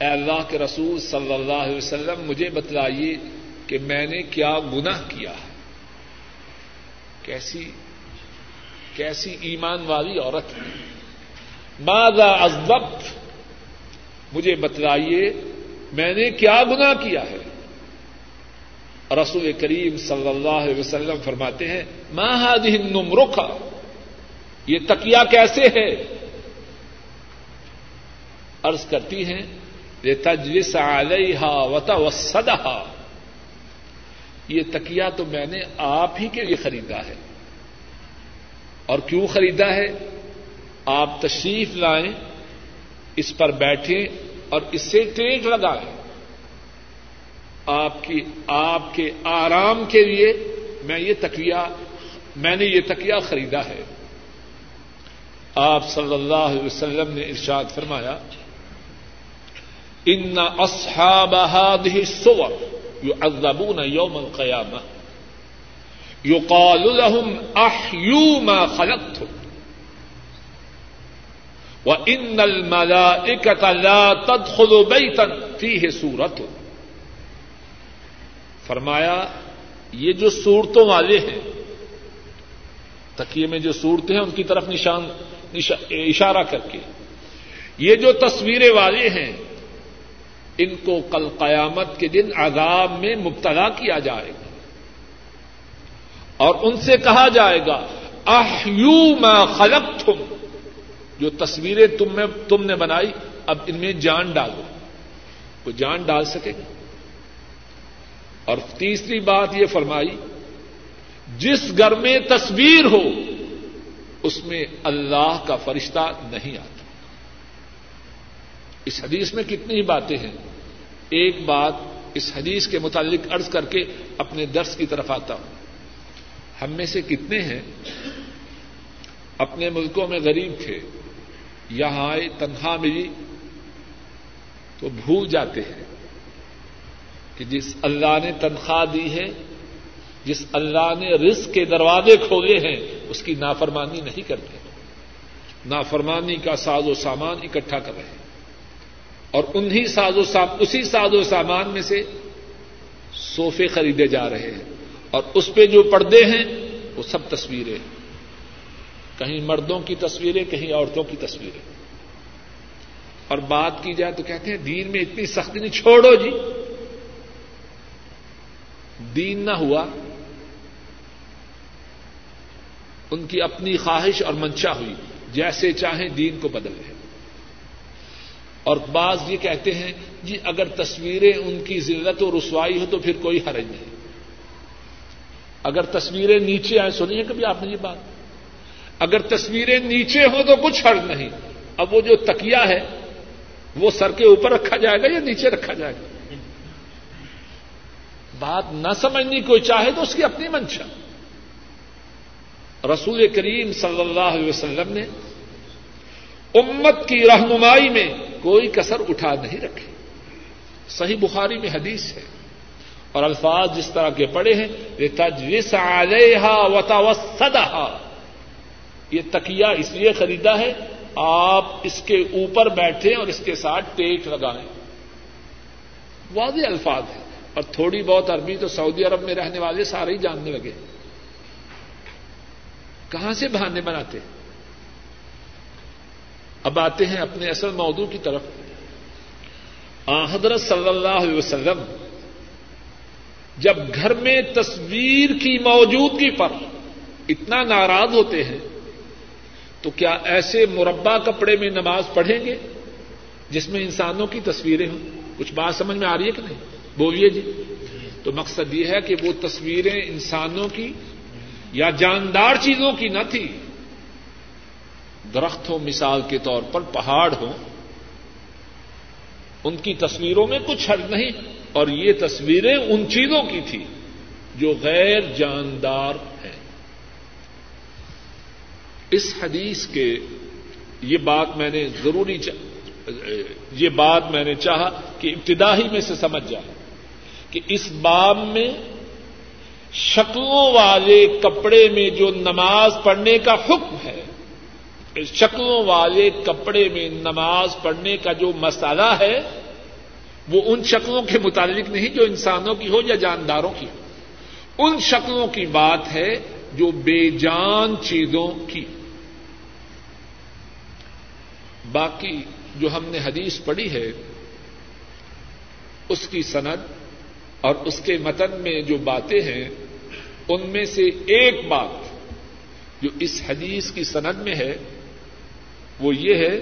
S1: اے اللہ کے رسول صلی اللہ علیہ وسلم، مجھے بتلائیے کہ میں نے کیا گناہ کیا ہے۔ کیسی کیسی ایمان والی عورت ہے۔ ماذا ازبت مجھے بتلائیے، میں نے کیا گناہ کیا ہے؟ رسول کریم صلی اللہ علیہ وسلم فرماتے ہیں ماہد نمرخا یہ تکیا کیسے ہے؟ عرض کرتی ہیں یہ تجویز علیہ وتا وسدہ یہ تکیا تو میں نے آپ ہی کے لیے خریدا ہے۔ اور کیوں خریدا ہے؟ آپ تشریف لائیں، اس پر بیٹھیں اور اس سے ٹیک لگائیں۔ آپ کی، آپ کے آرام کے لیے میں یہ تکیا میں نے یہ تکیا خریدا ہے۔ آپ صلی اللہ علیہ وسلم نے ارشاد فرمایا، ان اصحاب هذه الصور يعذبون يوم القيامه يقال لهم احيوا ما خلقتم وان الملائكه لا تدخل بيتا فيه سوره فرمایا، یہ جو صورتوں والے ہیں تکیے میں جو صورتیں ہیں، ان کی طرف نشان اشارہ کر کے، یہ جو تصویریں والے ہیں، ان کو کل قیامت کے دن عذاب میں مبتلا کیا جائے گا۔ اور ان سے کہا جائے گا، احیو ما خلق تم جو تصویریں تم تم نے بنائی، اب ان میں جان ڈالو۔ وہ جان ڈال سکے؟ گا اور تیسری بات یہ فرمائی، جس گھر میں تصویر ہو، اس میں اللہ کا فرشتہ نہیں آتا۔ اس حدیث میں کتنی باتیں ہیں۔ ایک بات اس حدیث کے متعلق عرض کر کے اپنے درس کی طرف آتا ہوں۔ ہم میں سے کتنے ہیں، اپنے ملکوں میں غریب تھے، یہاں آئے تنخواہ ملی تو بھول جاتے ہیں۔ کہ جس اللہ نے تنخواہ دی ہے، جس اللہ نے رزق کے دروازے کھولے ہیں، اس کی نافرمانی نہیں کرتے۔ نافرمانی کا ساز و سامان اکٹھا کر رہے ہیں۔ اور انہیں ساز و سام، اسی ساز و سامان میں سے صوفے خریدے جا رہے ہیں۔ اور اس پہ جو پردے ہیں، وہ سب تصویریں۔ کہیں مردوں کی تصویریں، کہیں عورتوں کی تصویریں۔ اور بات کی جائے تو کہتے ہیں، دین میں اتنی سختی نہیں، چھوڑو جی۔ دین نہ ہوا، ان کی اپنی خواہش اور منشا ہوئی، جیسے چاہیں دین کو بدل لیں اور بعض یہ کہتے ہیں جی اگر تصویریں ان کی ذلت و رسوائی ہو تو پھر کوئی حرج نہیں۔ اگر تصویریں نیچے آئے سنیے کبھی آپ نے یہ بات۔ اگر تصویریں نیچے ہوں تو کچھ حرج نہیں۔ اب وہ جو تکیا ہے، وہ سر کے اوپر رکھا جائے گا یا نیچے رکھا جائے گا؟ بات نہ سمجھنی کوئی چاہے تو اس کی اپنی منشا۔ رسول کریم صلی اللہ علیہ وسلم نے امت کی رہنمائی میں کوئی کسر اٹھا نہیں رکھی۔ صحیح بخاری میں حدیث ہے۔ اور الفاظ جس طرح کے پڑے ہیں یہ تجویز علیہ وتا یہ تکیا اس لیے خریدا ہے، آپ اس کے اوپر بیٹھے اور اس کے ساتھ ٹیک لگائیں۔ واضح الفاظ ہیں۔ اور تھوڑی بہت عربی تو سعودی عرب میں رہنے والے سارے ہی جاننے لگے۔ کہاں سے بہانے بناتے؟ اب آتے ہیں اپنے اصل موضوع کی طرف۔ آ، حضرت صلی اللہ علیہ وسلم، جب گھر میں تصویر کی موجودگی پر اتنا ناراض ہوتے ہیں، تو کیا ایسے مربع کپڑے میں نماز پڑھیں گے جس میں انسانوں کی تصویریں ہوں؟ کچھ بات سمجھ میں آ رہی ہے کہ نہیں؟ بولیے جی۔ تو مقصد یہ ہے کہ وہ تصویریں انسانوں کی یا جاندار چیزوں کی نہ تھی درخت ہو مثال کے طور پر، پہاڑ ہو ان کی تصویروں میں کچھ حرج نہیں۔ اور یہ تصویریں ان چیزوں کی تھی جو غیر جاندار ہیں۔ اس حدیث کے یہ بات میں نے ضروری یہ بات میں نے چاہا کہ ابتدائی میں سے سمجھ جائے۔ کہ اس باب میں شکلوں والے کپڑے میں جو نماز پڑھنے کا حکم ہے، شکلوں والے کپڑے میں نماز پڑھنے کا جو مسئلہ ہے، وہ ان شکلوں کے متعلق نہیں جو انسانوں کی ہو یا جانداروں کی ہو۔ ان شکلوں کی بات ہے جو بے جان چیزوں کی۔ باقی جو ہم نے حدیث پڑھی ہے، اس کی سند اور اس کے متن میں جو باتیں ہیں، ان میں سے ایک بات جو اس حدیث کی سند میں ہے، وہ یہ ہے،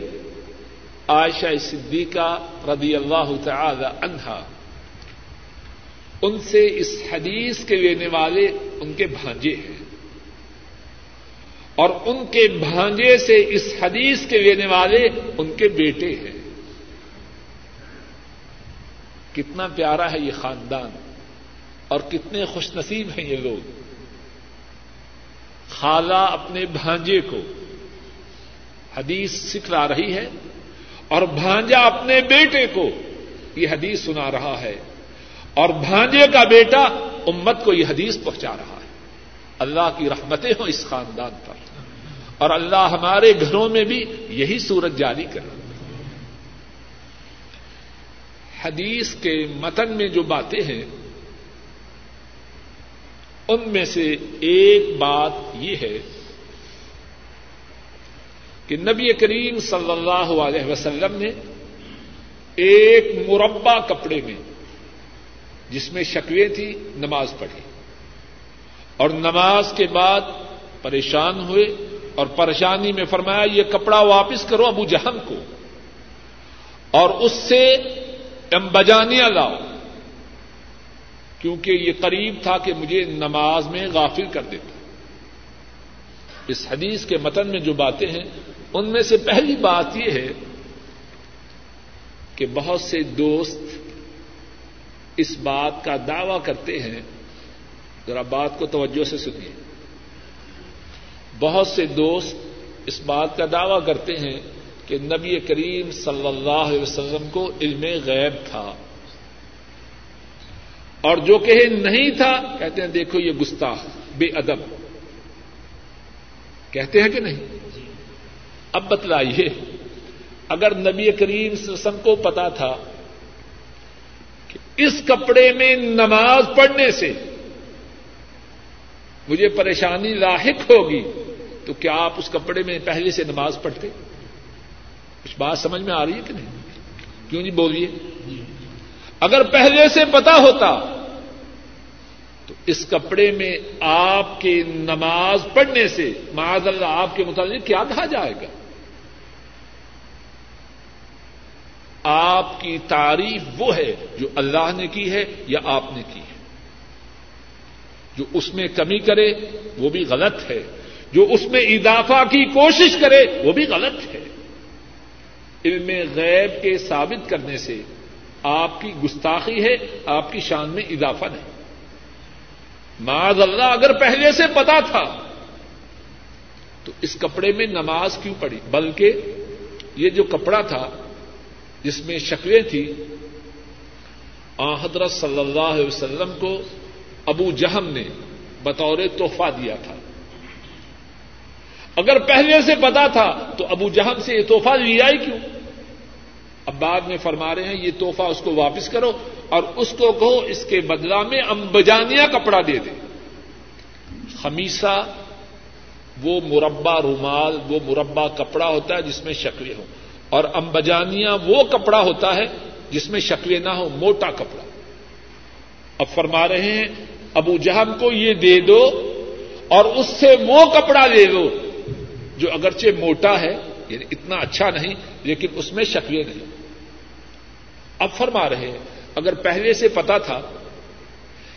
S1: عائشہ صدیقہ رضی اللہ تعالی عنہا، ان سے اس حدیث کے لینے والے ان کے بھانجے ہیں۔ اور ان کے بھانجے سے اس حدیث کے لینے والے ان کے بیٹے ہیں۔ کتنا پیارا ہے یہ خاندان اور کتنے خوش نصیب ہیں یہ لوگ۔ خالہ اپنے بھانجے کو حدیث سکھلا رہی ہے اور بھانجا اپنے بیٹے کو یہ حدیث سنا رہا ہے اور بھانجے کا بیٹا امت کو یہ حدیث پہنچا رہا ہے۔ اللہ کی رحمتیں ہوں اس خاندان پر اور اللہ ہمارے گھروں میں بھی یہی صورت جاری کر رہا حدیث کے متن میں جو باتیں ہیں، ان میں سے ایک بات یہ ہے کہ نبی کریم صلی اللہ علیہ وسلم نے ایک مربع کپڑے میں، جس میں شکویں تھی، نماز پڑھی۔ اور نماز کے بعد پریشان ہوئے اور پریشانی میں فرمایا، یہ کپڑا واپس کرو ابو جہم کو۔ اور اس سے امبجانیاں لاؤ کیونکہ یہ قریب تھا کہ مجھے نماز میں غافل کر دیتا۔ اس حدیث کے متن میں جو باتیں ہیں، ان میں سے پہلی بات یہ ہے کہ بہت سے دوست اس بات کا دعوی کرتے ہیں۔ ذرا بات کو توجہ سے سنیے۔ بہت سے دوست اس بات کا دعوی کرتے ہیں کہ نبی کریم صلی اللہ علیہ وسلم کو علم غیب تھا۔ اور جو کہ نہیں تھا، کہتے ہیں دیکھو یہ گستاخ، بے ادب۔ کہتے ہیں کہ نہیں؟ اب بتلائیے، اگر نبی کریم وسلم کو پتا تھا کہ اس کپڑے میں نماز پڑھنے سے مجھے پریشانی لاحق ہوگی، تو کیا آپ اس کپڑے میں پہلے سے نماز پڑھتے؟ کچھ بات سمجھ میں آ رہی ہے کہ نہیں؟ کیوں نہیں بولیے؟ اگر پہلے سے پتا ہوتا، تو اس کپڑے میں آپ کے نماز پڑھنے سے، معاذ اللہ، آپ کے متعلق کیا کہا جائے گا؟ آپ کی تعریف وہ ہے جو اللہ نے کی ہے یا آپ نے کی ہے۔ جو اس میں کمی کرے، وہ بھی غلط ہے۔ جو اس میں اضافہ کی کوشش کرے، وہ بھی غلط ہے۔ علم غیب کے ثابت کرنے سے آپ کی گستاخی ہے، آپ کی شان میں اضافہ نہیں۔ معاذ اللہ، اگر پہلے سے پتا تھا، تو اس کپڑے میں نماز کیوں پڑی بلکہ یہ جو کپڑا تھا، جس میں شکلیں تھی حضرت صلی اللہ علیہ وسلم کو ابو جہم نے بطور تحفہ دیا تھا۔ اگر پہلے سے پتا تھا، تو ابو جہم سے یہ تحفہ لیا ہی کیوں؟ اب بعد میں فرما رہے ہیں، یہ تحفہ اس کو واپس کرو اور اس کو کہو اس کے بدلا میں امبجانیا کپڑا دے دے خمیسہ، وہ مربع رومال، وہ مربع کپڑا ہوتا ہے جس میں شکلیں ہوں۔ اور امبجانیاں وہ کپڑا ہوتا ہے جس میں شکلیں نہ ہو موٹا کپڑا۔ اب فرما رہے ہیں، ابو جہم کو یہ دے دو اور اس سے وہ کپڑا لے دو جو اگرچہ موٹا ہے۔ یعنی اتنا اچھا نہیں، لیکن اس میں شکلیں نہیں۔ اب فرما رہے ہیں، اگر پہلے سے پتا تھا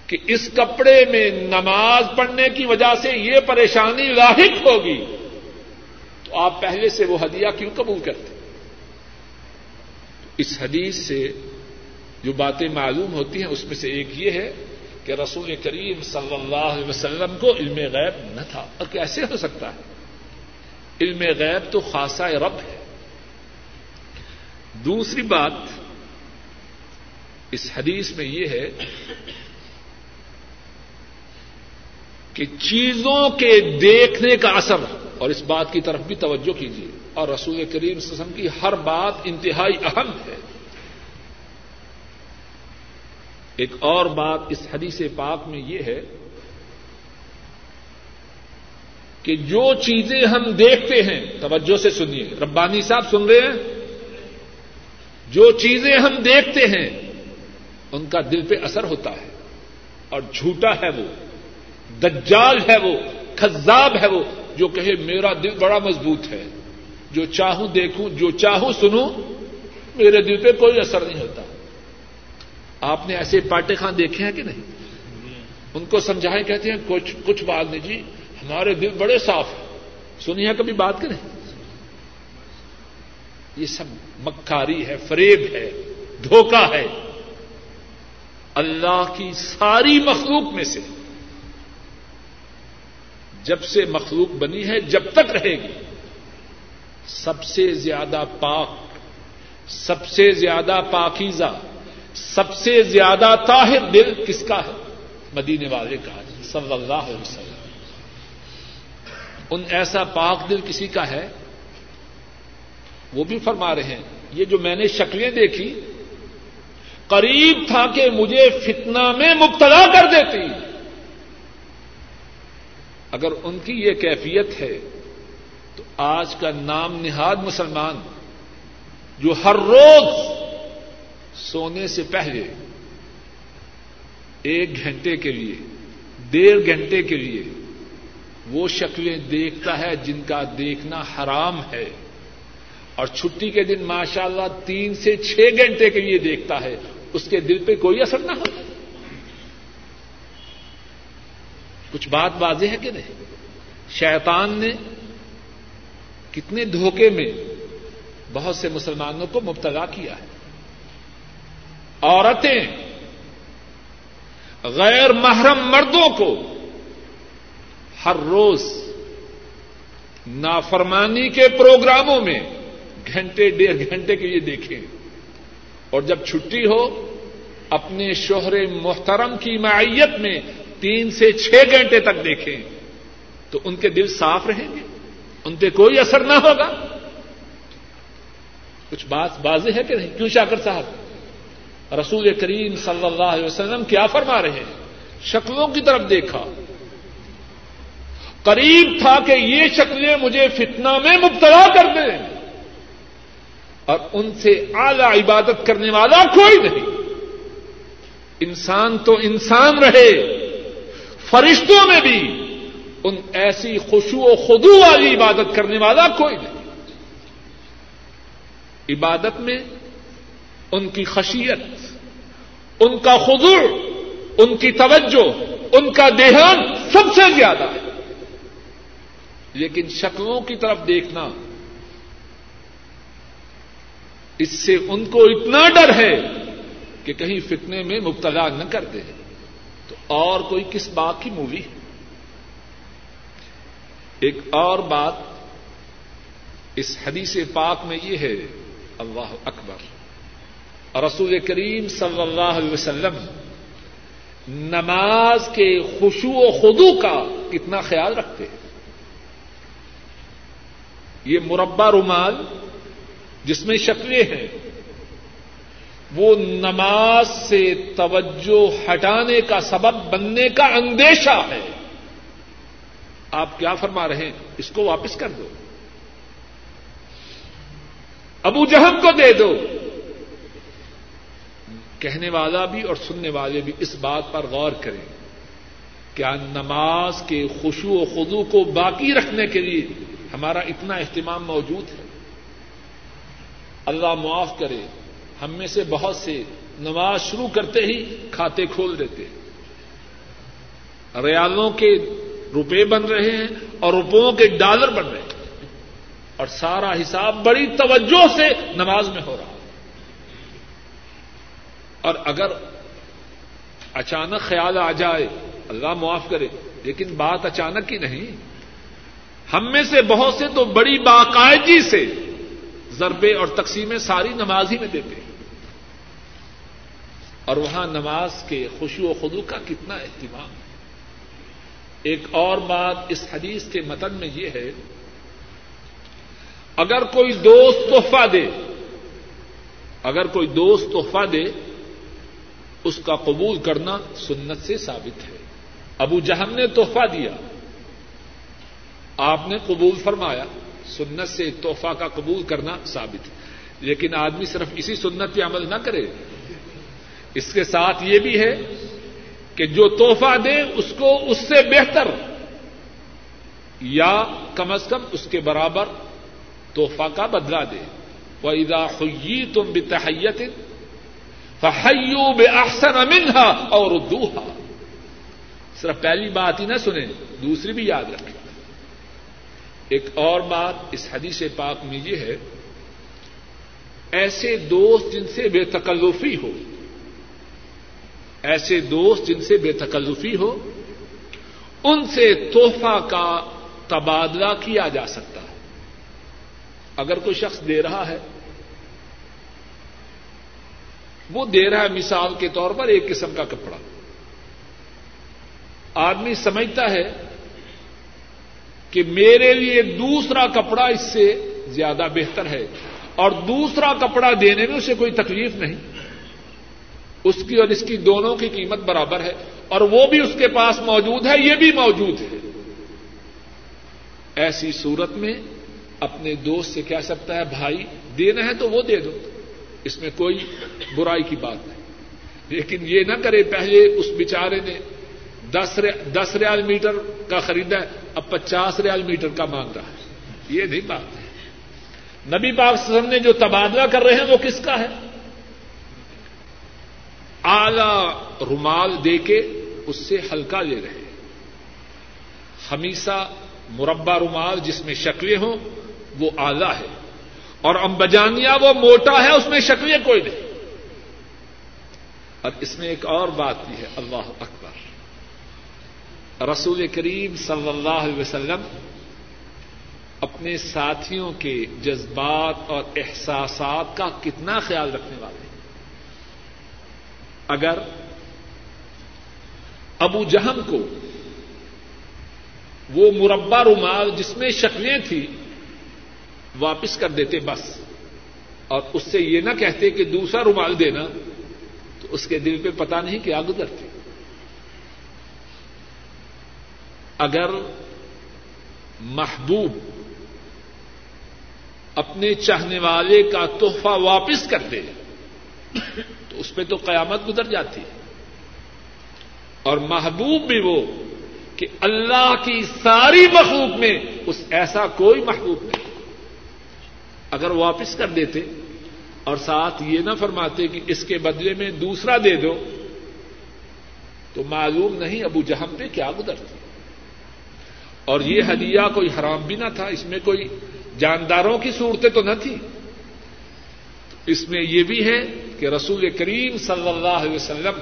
S1: کہ اس کپڑے میں نماز پڑھنے کی وجہ سے یہ پریشانی لاحق ہوگی، تو آپ پہلے سے وہ ہدیہ کیوں قبول کرتے؟ اس حدیث سے جو باتیں معلوم ہوتی ہیں، اس میں سے ایک یہ ہے کہ رسول کریم صلی اللہ علیہ وسلم کو علم غیب نہ تھا۔ اور کیسے ہو سکتا ہے؟ علم غیب تو خاصا رب ہے۔ دوسری بات اس حدیث میں یہ ہے کہ چیزوں کے دیکھنے کا اثر، اور اس بات کی طرف بھی توجہ کیجیے، اور رسول کریم وسلم کی ہر بات انتہائی اہم ہے۔ ایک اور بات اس حدیث پاک میں یہ ہے کہ جو چیزیں ہم دیکھتے ہیں، توجہ سے سنیے، ربانی صاحب سن رہے ہیں؟ جو چیزیں ہم دیکھتے ہیں، ان کا دل پہ اثر ہوتا ہے، اور جھوٹا ہے وہ، دجال ہے وہ خزاب ہے وہ، جو کہے، میرا دل بڑا مضبوط ہے، جو چاہوں دیکھوں، جو چاہوں سنوں، میرے دل پہ کوئی اثر نہیں ہوتا۔ آپ نے ایسے پاٹے خان دیکھے ہیں کہ نہیں؟ ان کو سمجھائیں، کہتے ہیں، کچھ کچھ بات نہیں جی ہمارے دل بڑے صاف ہیں۔ سنیا کبھی بات کریں۔ یہ سب مکاری ہے، فریب ہے، دھوکہ ہے۔ اللہ کی ساری مخلوق میں سے۔ جب سے مخلوق بنی ہے، جب تک رہے گی۔ سب سے زیادہ پاک، سب سے زیادہ پاکیزہ، سب سے زیادہ طاہر دل کس کا ہے؟ مدینے والے کا صلی اللہ علیہ وسلم۔ ان ایسا پاک دل کسی کا ہے؟ وہ بھی فرما رہے ہیں، یہ جو میں نے شکلیں دیکھی، قریب تھا کہ مجھے فتنہ میں مبتلا کر دیتی۔ اگر ان کی یہ کیفیت ہے، تو آج کا نام نہاد مسلمان، جو ہر روز سونے سے پہلے، ایک گھنٹے کے لیے، ڈیڑھ گھنٹے کے لیے وہ شکلیں دیکھتا ہے جن کا دیکھنا حرام ہے۔ اور چھٹی کے دن ماشاء اللہ تین سے چھ گھنٹے کے لیے دیکھتا ہے۔ اس کے دل پہ کوئی اثر نہ ہو۔ کچھ بات واضح ہے کہ نہیں؟ شیطان نے کتنے دھوکے میں بہت سے مسلمانوں کو مبتلا کیا ہے۔ عورتیں غیر محرم مردوں کو ہر روز نافرمانی کے پروگراموں میں گھنٹے ڈیڑھ گھنٹے کے لیے دیکھیں اور جب چھٹی ہو، اپنے شوہر محترم کی معیت میں تین سے چھ گھنٹے تک دیکھیں تو ان کے دل صاف رہیں گے، ان پہ کوئی اثر نہ ہوگا۔ کچھ بات واضح ہے کہ نہیں؟ کیوں شاکر صاحب؟ رسول کریم صلی اللہ علیہ وسلم کیا فرما رہے ہیں؟ شکلوں کی طرف دیکھا۔ قریب تھا کہ یہ شکلیں مجھے فتنہ میں مبتلا کر دیں۔ اور ان سے اعلی عبادت کرنے والا کوئی نہیں۔ انسان تو انسان رہے۔ فرشتوں میں بھی ان ایسی خوشو و خدو والی عبادت کرنے والا کوئی نہیں۔ عبادت میں ان کی خشیت، ان کا خضوع، ان کی توجہ، ان کا دیہان سب سے زیادہ ہے۔ لیکن شکلوں کی طرف دیکھنا، اس سے ان کو اتنا ڈر ہے کہ کہیں فتنے میں مبتلا نہ کر دے۔ تو اور کوئی کس بات کی مووی ہے؟ ایک اور بات اس حدیث پاک میں یہ ہے، اللہ اکبر۔ رسول کریم صلی اللہ علیہ وسلم نماز کے خوشو و خدو کا کتنا خیال رکھتے ہیں۔ یہ مربع رومال جس میں شکلیں ہیں، وہ نماز سے توجہ ہٹانے کا سبب بننے کا اندیشہ ہے۔ آپ کیا فرما رہے ہیں؟ اس کو واپس کر دو۔ ابو جہب کو دے دو۔ کہنے والا بھی اور سننے والے بھی اس بات پر غور کریں کیا نماز کے خوشو و خدو کو باقی رکھنے کے لیے ہمارا اتنا اہتمام موجود ہے۔ اللہ معاف کرے، ہم میں سے بہت سے نماز شروع کرتے ہی کھاتے کھول دیتے ریالوں کے روپے بن رہے ہیں اور روپوں کے ڈالر بن رہے ہیں۔ اور سارا حساب بڑی توجہ سے نماز میں ہو رہا اور اگر اچانک خیال آ جائے، اللہ معاف کرے، لیکن بات اچانک ہی نہیں۔ ہم میں سے بہت سے تو بڑی باقاعدگی سے ضربے اور تقسیمیں ساری نماز ہی میں دیتے ہیں۔ اور وہاں نماز کے خوشی و خدو کا کتنا اہتمام۔ ہے ایک اور بات اس حدیث کے متن میں یہ ہے، اگر کوئی دوست تحفہ دے، اگر کوئی دوست تحفہ دے، اس کا قبول کرنا سنت سے ثابت ہے۔ ابو جہم نے تحفہ دیا۔ آپ نے قبول فرمایا، سنت سے تحفہ کا قبول کرنا ثابت ہے۔ لیکن آدمی صرف اسی سنت پہ عمل نہ کرے۔ اس کے ساتھ یہ بھی ہے کہ جو تحفہ دے، اس کو اس سے بہتر یا کم از کم اس کے برابر تحفہ کا بدلا دے۔ وہ ادا ہوئی تم بتحیت فحیو بے احسن امنہا اور دوہا صرف پہلی بات ہی نہ سنیں، دوسری بھی یاد رکھیں۔ ایک اور بات اس حدیث پاک میں یہ ہے، ایسے دوست جن سے بے تکلفی ہو، ایسے دوست جن سے بے تکلفی ہو، ان سے تحفہ کا تبادلہ کیا جا سکتا ہے۔ اگر کوئی شخص دے رہا ہے، وہ دے رہا ہے مثال کے طور پر ایک قسم کا کپڑا۔ آدمی سمجھتا ہے کہ میرے لیے دوسرا کپڑا اس سے زیادہ بہتر ہے اور دوسرا کپڑا دینے میں اسے کوئی تکلیف نہیں۔ اس کی اور اس کی دونوں کی قیمت برابر ہے اور وہ بھی اس کے پاس موجود ہے، یہ بھی موجود ہے۔ ایسی صورت میں اپنے دوست سے کہہ سکتا ہے، بھائی، دینا ہے تو وہ دے دو، اس میں کوئی برائی کی بات نہیں۔ لیکن یہ نہ کرے، پہلے اس بیچارے نے دس ریال میٹر کا خریدا ہے اب پچاس ریال میٹر کا مانگ رہا ہے۔ یہ نہیں بات ہے۔ نبی پاک وسلم نے جو تبادلہ کر رہے ہیں وہ کس کا ہے؟ اعلی رومال دے کے اس سے ہلکا لے رہے ہمیشہ مربع رومال جس میں شکلیں ہوں، وہ آلہ ہے۔ اور امبجانیہ وہ موٹا ہے، اس میں شکلیں کوئی نہیں۔ اور اس میں ایک اور بات بھی ہے، اللہ اکبر۔ رسول کریم صلی اللہ علیہ وسلم اپنے ساتھیوں کے جذبات اور احساسات کا کتنا خیال رکھنے والے ہیں۔ اگر ابو جہم کو وہ مربع رومال جس میں شکلیں تھیں واپس کر دیتے بس، اور اس سے یہ نہ کہتے کہ دوسرا رومال دینا، تو اس کے دل پہ پتا نہیں کیا گزرتے۔ اگر محبوب اپنے چاہنے والے کا تحفہ واپس کر دے، تو اس پہ تو قیامت گزر جاتی ہے۔ اور محبوب بھی وہ کہ اللہ کی ساری مخلوق میں اس ایسا کوئی محبوب نہیں۔ اگر واپس کر دیتے اور ساتھ یہ نہ فرماتے کہ اس کے بدلے میں دوسرا دے دو، تو معلوم نہیں ابو جہم پہ کیا گزرتی۔ اور یہ ہدیہ کوئی حرام بھی نہ تھا، اس میں کوئی جانداروں کی صورتیں تو نہ تھی۔ اس میں یہ بھی ہے کہ رسول کریم صلی اللہ علیہ وسلم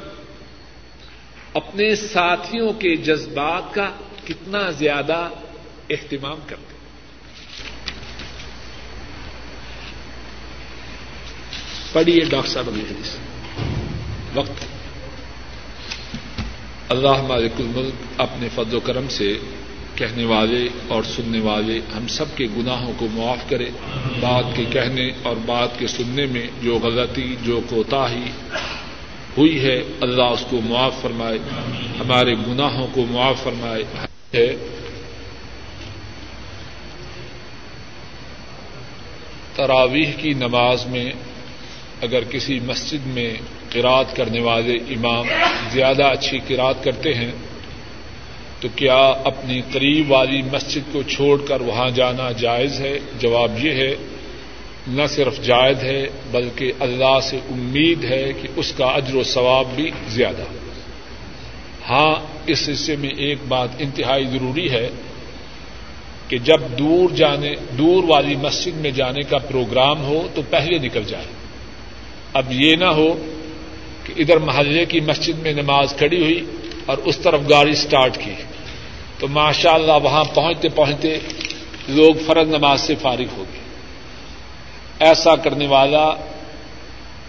S1: اپنے ساتھیوں کے جذبات کا کتنا زیادہ اہتمام کرتے پڑھیے ڈاکٹر صاحب علی حدیث۔ وقت۔ اللہ مالک الملک اپنے فضل و کرم سے کہنے والے اور سننے والے ہم سب کے گناہوں کو معاف کرے۔ بات کے کہنے اور بات کے سننے میں جو غلطی، جو کوتاہی ہوئی ہے، اللہ اس کو معاف فرمائے۔ ہمارے گناہوں کو معاف فرمائے۔ ہے۔ تراویح کی نماز میں اگر کسی مسجد میں قرات کرنے والے امام زیادہ اچھی قرات کرتے ہیں تو کیا اپنی قریب والی مسجد کو چھوڑ کر وہاں جانا جائز ہے؟ جواب یہ ہے، نہ صرف جائز ہے، بلکہ اللہ سے امید ہے کہ اس کا اجر و ثواب بھی زیادہ۔ ہاں اس حصے میں ایک بات انتہائی ضروری ہے کہ جب دور جانے، دور والی مسجد میں جانے کا پروگرام ہو تو پہلے نکل جائے۔ اب یہ نہ ہو کہ ادھر محلے کی مسجد میں نماز کھڑی ہوئی اور اس طرف گاڑی اسٹارٹ کی۔ تو ماشاء اللہ وہاں پہنچتے پہنچتے لوگ فرض نماز سے فارغ ہو گئے۔ ایسا کرنے والا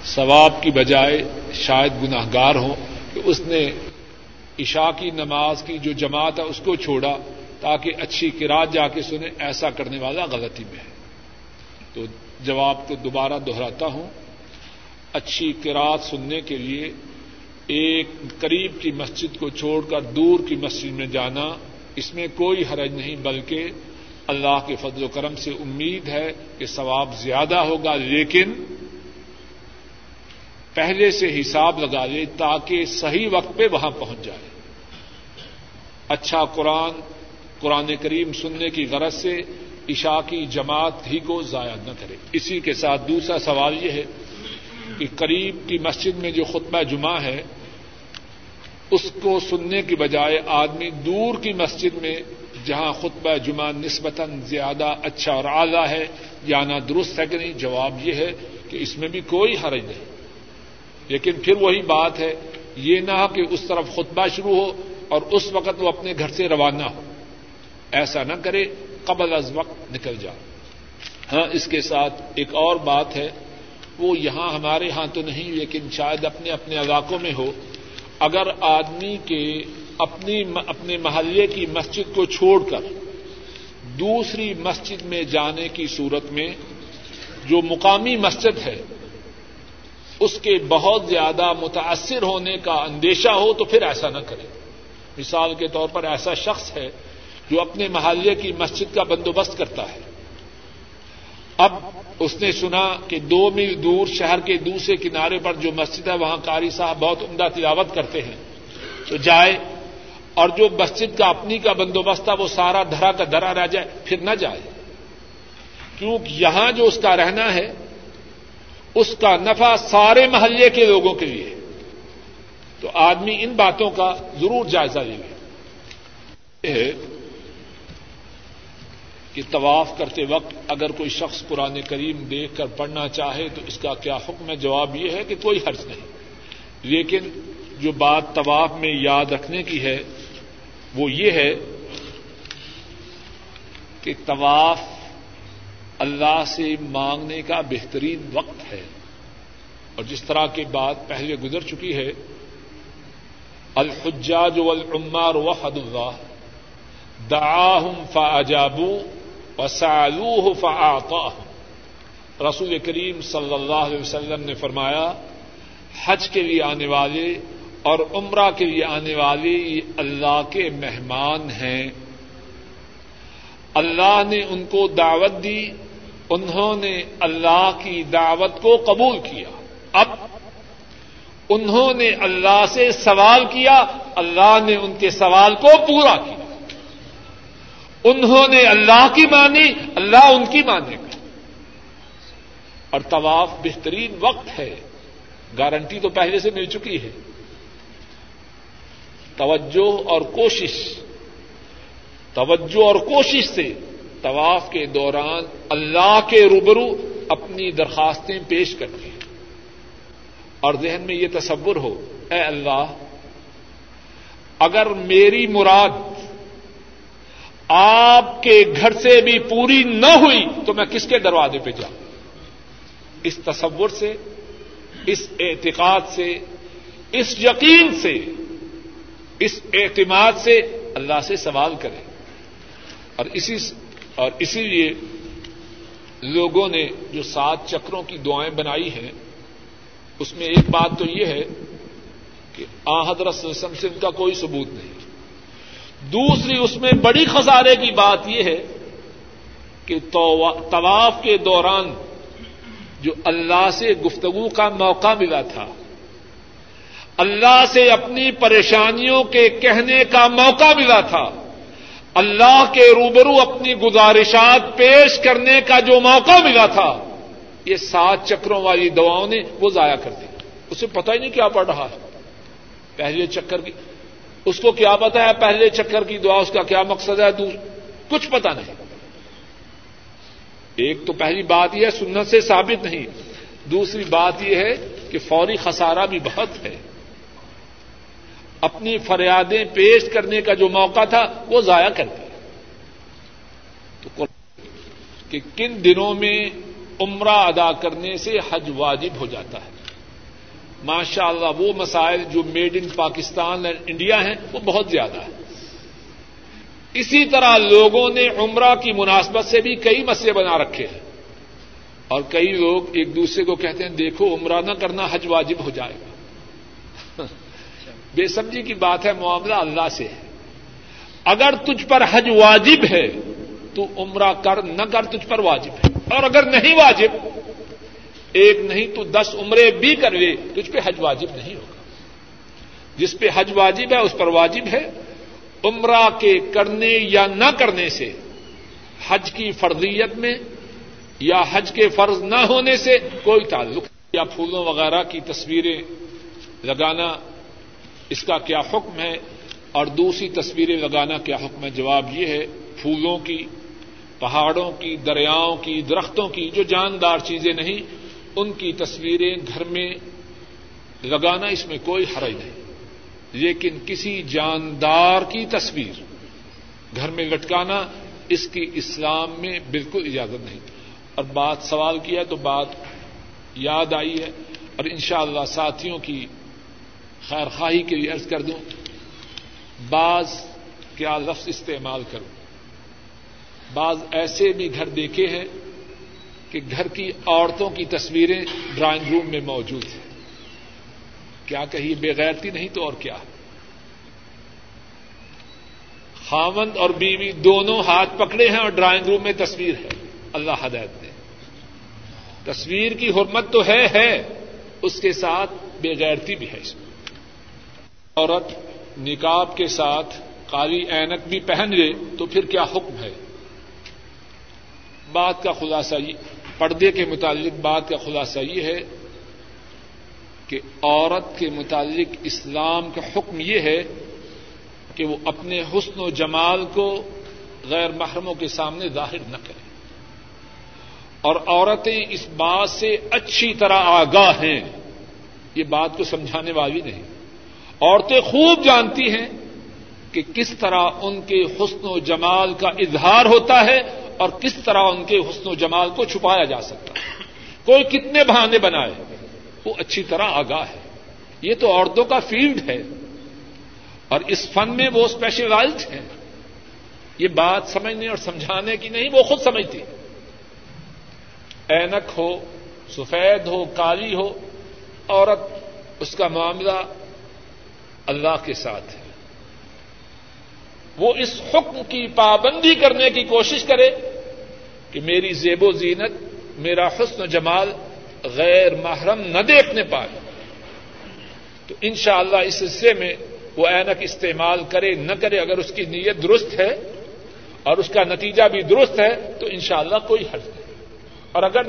S1: ثواب کی بجائے شاید گناہ گار ہو کہ اس نے عشاء کی نماز کی جو جماعت ہے اس کو چھوڑا تاکہ اچھی کراط جا کے سنے، ایسا کرنے والا غلطی میں ہے۔ تو جواب کو دوبارہ دہراتا ہوں۔ اچھی کراط سننے کے لیے ایک قریب کی مسجد کو چھوڑ کر دور کی مسجد میں جانا اس میں کوئی حرج نہیں، بلکہ اللہ کے فضل و کرم سے امید ہے کہ ثواب زیادہ ہوگا، لیکن پہلے سے حساب لگا لے تاکہ صحیح وقت پہ وہاں پہنچ جائے۔ اچھا قرآن قرآن کریم سننے کی غرض سے عشاء کی جماعت ہی کو ضائع نہ کرے۔ اسی کے ساتھ دوسرا سوال یہ ہے کہ قریب کی مسجد میں جو خطبہ جمعہ ہے اس کو سننے کی بجائے آدمی دور کی مسجد میں، جہاں خطبہ جمعہ نسبتاً زیادہ اچھا اور اعلیٰ ہے جانا درست ہے کہ نہیں، جواب یہ ہے کہ اس میں بھی کوئی حرج نہیں۔ لیکن پھر وہی بات ہے، یہ نہ کہ اس طرف خطبہ شروع ہو اور اس وقت وہ اپنے گھر سے روانہ ہو۔ ایسا نہ کرے، قبل از وقت نکل جائے۔ ہاں اس کے ساتھ ایک اور بات ہے، وہ یہاں ہمارے ہاں تو نہیں، لیکن شاید اپنے اپنے علاقوں میں ہو۔ اگر آدمی کے اپنی اپنے محلے کی مسجد کو چھوڑ کر دوسری مسجد میں جانے کی صورت میں جو مقامی مسجد ہے، اس کے بہت زیادہ متاثر ہونے کا اندیشہ ہو تو پھر ایسا نہ کرے۔ مثال کے طور پر ایسا شخص ہے جو اپنے محلے کی مسجد کا بندوبست کرتا ہے۔ اب اس نے سنا کہ دو میل دور شہر کے دوسرے کنارے پر جو مسجد ہے، وہاں قاری صاحب بہت عمدہ تلاوت کرتے ہیں۔ تو جائے اور جو مسجد کا اپنی کا بندوبست تھا وہ سارا دھرا کا دھرا رہ جائے، پھر نہ جائے۔ کیونکہ یہاں جو اس کا رہنا ہے، اس کا نفع سارے محلے کے لوگوں کے لیے تو آدمی ان باتوں کا ضرور جائزہ لے لے۔ کہ طواف کرتے وقت اگر کوئی شخص قرآن کریم دیکھ کر پڑھنا چاہے تو اس کا کیا حکم ہے؟ جواب یہ ہے کہ کوئی حرض نہیں۔ لیکن جو بات طواف میں یاد رکھنے کی ہے، وہ یہ ہے کہ طواف اللہ سے مانگنے کا بہترین وقت ہے۔ اور جس طرح کی بات پہلے گزر چکی ہے، الحجاج والعمار وحد اللہ دعاہم فاجابو وسالوہ فآطاہم رسول کریم صلی اللہ علیہ وسلم نے فرمایا، حج کے لیے آنے والے اور عمرہ کے لیے آنے والے یہ اللہ کے مہمان ہیں۔ اللہ نے ان کو دعوت دی، انہوں نے اللہ کی دعوت کو قبول کیا۔ اب انہوں نے اللہ سے سوال کیا، اللہ نے ان کے سوال کو پورا کیا۔ انہوں نے اللہ کی مانی، اللہ ان کی مانے۔ گا اور طواف بہترین وقت ہے۔ گارنٹی تو پہلے سے مل چکی ہے۔ توجہ اور کوشش۔ توجہ اور کوشش سے طواف کے دوران اللہ کے روبرو اپنی درخواستیں پیش کرتے ہیں۔ اور ذہن میں یہ تصور ہو، اے اللہ، اگر میری مراد آپ کے گھر سے بھی پوری نہ ہوئی تو میں کس کے دروازے پہ جاؤں؟ اس تصور سے، اس اعتقاد سے، اس یقین سے، اس اعتماد سے اللہ سے سوال کریں۔ اور اسی اور اسی لیے لوگوں نے جو سات چکروں کی دعائیں بنائی ہیں، اس میں ایک بات تو یہ ہے کہ آ حضرت سے ان کا کوئی ثبوت نہیں۔ دوسری اس میں بڑی خسارے کی بات یہ ہے کہ طواف کے دوران جو اللہ سے گفتگو کا موقع ملا تھا، اللہ سے اپنی پریشانیوں کے کہنے کا موقع ملا تھا، اللہ کے روبرو اپنی گزارشات پیش کرنے کا جو موقع ملا تھا، یہ سات چکروں والی دواؤں نے وہ ضائع کر دی۔ اسے پتہ ہی نہیں کیا پڑ رہا ہے۔ پہلے چکر کی اس کو کیا پتا ہے، پہلے چکر کی دعا، اس کا کیا مقصد ہے کچھ پتا نہیں۔ ایک تو پہلی بات یہ ہے، سنت سے ثابت نہیں۔ دوسری بات یہ ہے کہ فوری خسارہ بھی بہت ہے۔ اپنی فریادیں پیش کرنے کا جو موقع تھا، وہ ضائع کر دیا۔ تو کہ کن دنوں میں عمرہ ادا کرنے سے حج واجب ہو جاتا ہے؟ ماشاء اللہ وہ مسائل جو made in Pakistan and India ہیں، وہ بہت زیادہ ہے اسی طرح لوگوں نے عمرہ کی مناسبت سے بھی کئی مسئلے بنا رکھے ہیں۔ اور کئی لوگ ایک دوسرے کو کہتے ہیں، دیکھو، عمرہ نہ کرنا حج واجب ہو جائے گا۔ بے سمجھی کی بات ہے، معاملہ اللہ سے ہے۔ اگر تجھ پر حج واجب ہے، تو عمرہ کر، نہ کر، تجھ پر واجب ہے۔ اور اگر نہیں واجب ایک نہیں تو دس عمرے بھی کروے، تجھ پہ حج واجب نہیں ہوگا۔ جس پہ حج واجب ہے، اس پر واجب ہے۔ عمرہ کے کرنے یا نہ کرنے سے، حج کی فرضیت میں یا حج کے فرض نہ ہونے سے کوئی تعلق یا پھولوں وغیرہ کی تصویریں لگانا، اس کا کیا حکم ہے؟ اور دوسری تصویریں لگانا کیا حکم ہے؟ جواب یہ ہے، پھولوں کی، پہاڑوں کی، دریاؤں کی، درختوں کی، جو جاندار چیزیں نہیں ان کی تصویریں گھر میں لگانا اس میں کوئی حرج نہیں۔ لیکن کسی جاندار کی تصویر گھر میں لٹکانا اس کی اسلام میں بالکل اجازت نہیں۔ اور بات سوال کیا تو بات یاد آئی ہے۔ اور انشاءاللہ ساتھیوں کی خیر خواہی کے لیے عرض کر دوں۔ بعض کیا لفظ استعمال کروں۔ بعض ایسے بھی گھر دیکھے ہیں کہ گھر کی عورتوں کی تصویریں ڈرائنگ روم میں موجود ہیں کیا کہیے بےغیرتی نہیں تو اور کیا؟ خامند اور بیوی دونوں ہاتھ پکڑے ہیں اور ڈرائنگ روم میں تصویر ہے۔ اللہ ہدایت دے۔ تصویر کی حرمت تو ہے ہے۔ اس کے ساتھ بےغیرتی بھی ہے۔ اس میں عورت نکاب کے ساتھ کالی اینک بھی پہن لے تو پھر کیا حکم ہے؟ بات کا خلاصہ یہ پردے کے متعلق بات کا خلاصہ یہ ہے کہ عورت کے متعلق اسلام کا حکم یہ ہے کہ وہ اپنے حسن و جمال کو غیر محرموں کے سامنے ظاہر نہ کرے۔ اور عورتیں اس بات سے اچھی طرح آگاہ ہیں، یہ بات کو سمجھانے والی نہیں۔ عورتیں خوب جانتی ہیں کہ کس طرح ان کے حسن و جمال کا اظہار ہوتا ہے اور کس طرح ان کے حسن و جمال کو چھپایا جا سکتا ہے؟ کوئی کتنے بہانے بنائے وہ اچھی طرح آگاہ ہے۔ یہ تو عورتوں کا فیلڈ ہے۔ اور اس فن میں وہ اسپیشلائزڈ ہیں۔ یہ بات سمجھنے اور سمجھانے کی نہیں، وہ خود سمجھتی اینک ہو، سفید ہو، کالی ہو، عورت اس کا معاملہ اللہ کے ساتھ ہے۔ وہ اس حکم کی پابندی کرنے کی کوشش کرے کہ میری زیب و زینت، میرا حسن و جمال غیر محرم نہ دیکھنے پائے۔ تو انشاءاللہ اللہ اس حصے میں وہ اینک استعمال کرے نہ کرے اگر اس کی نیت درست ہے اور اس کا نتیجہ بھی درست ہے تو انشاءاللہ کوئی حرض نہیں۔ اور اگر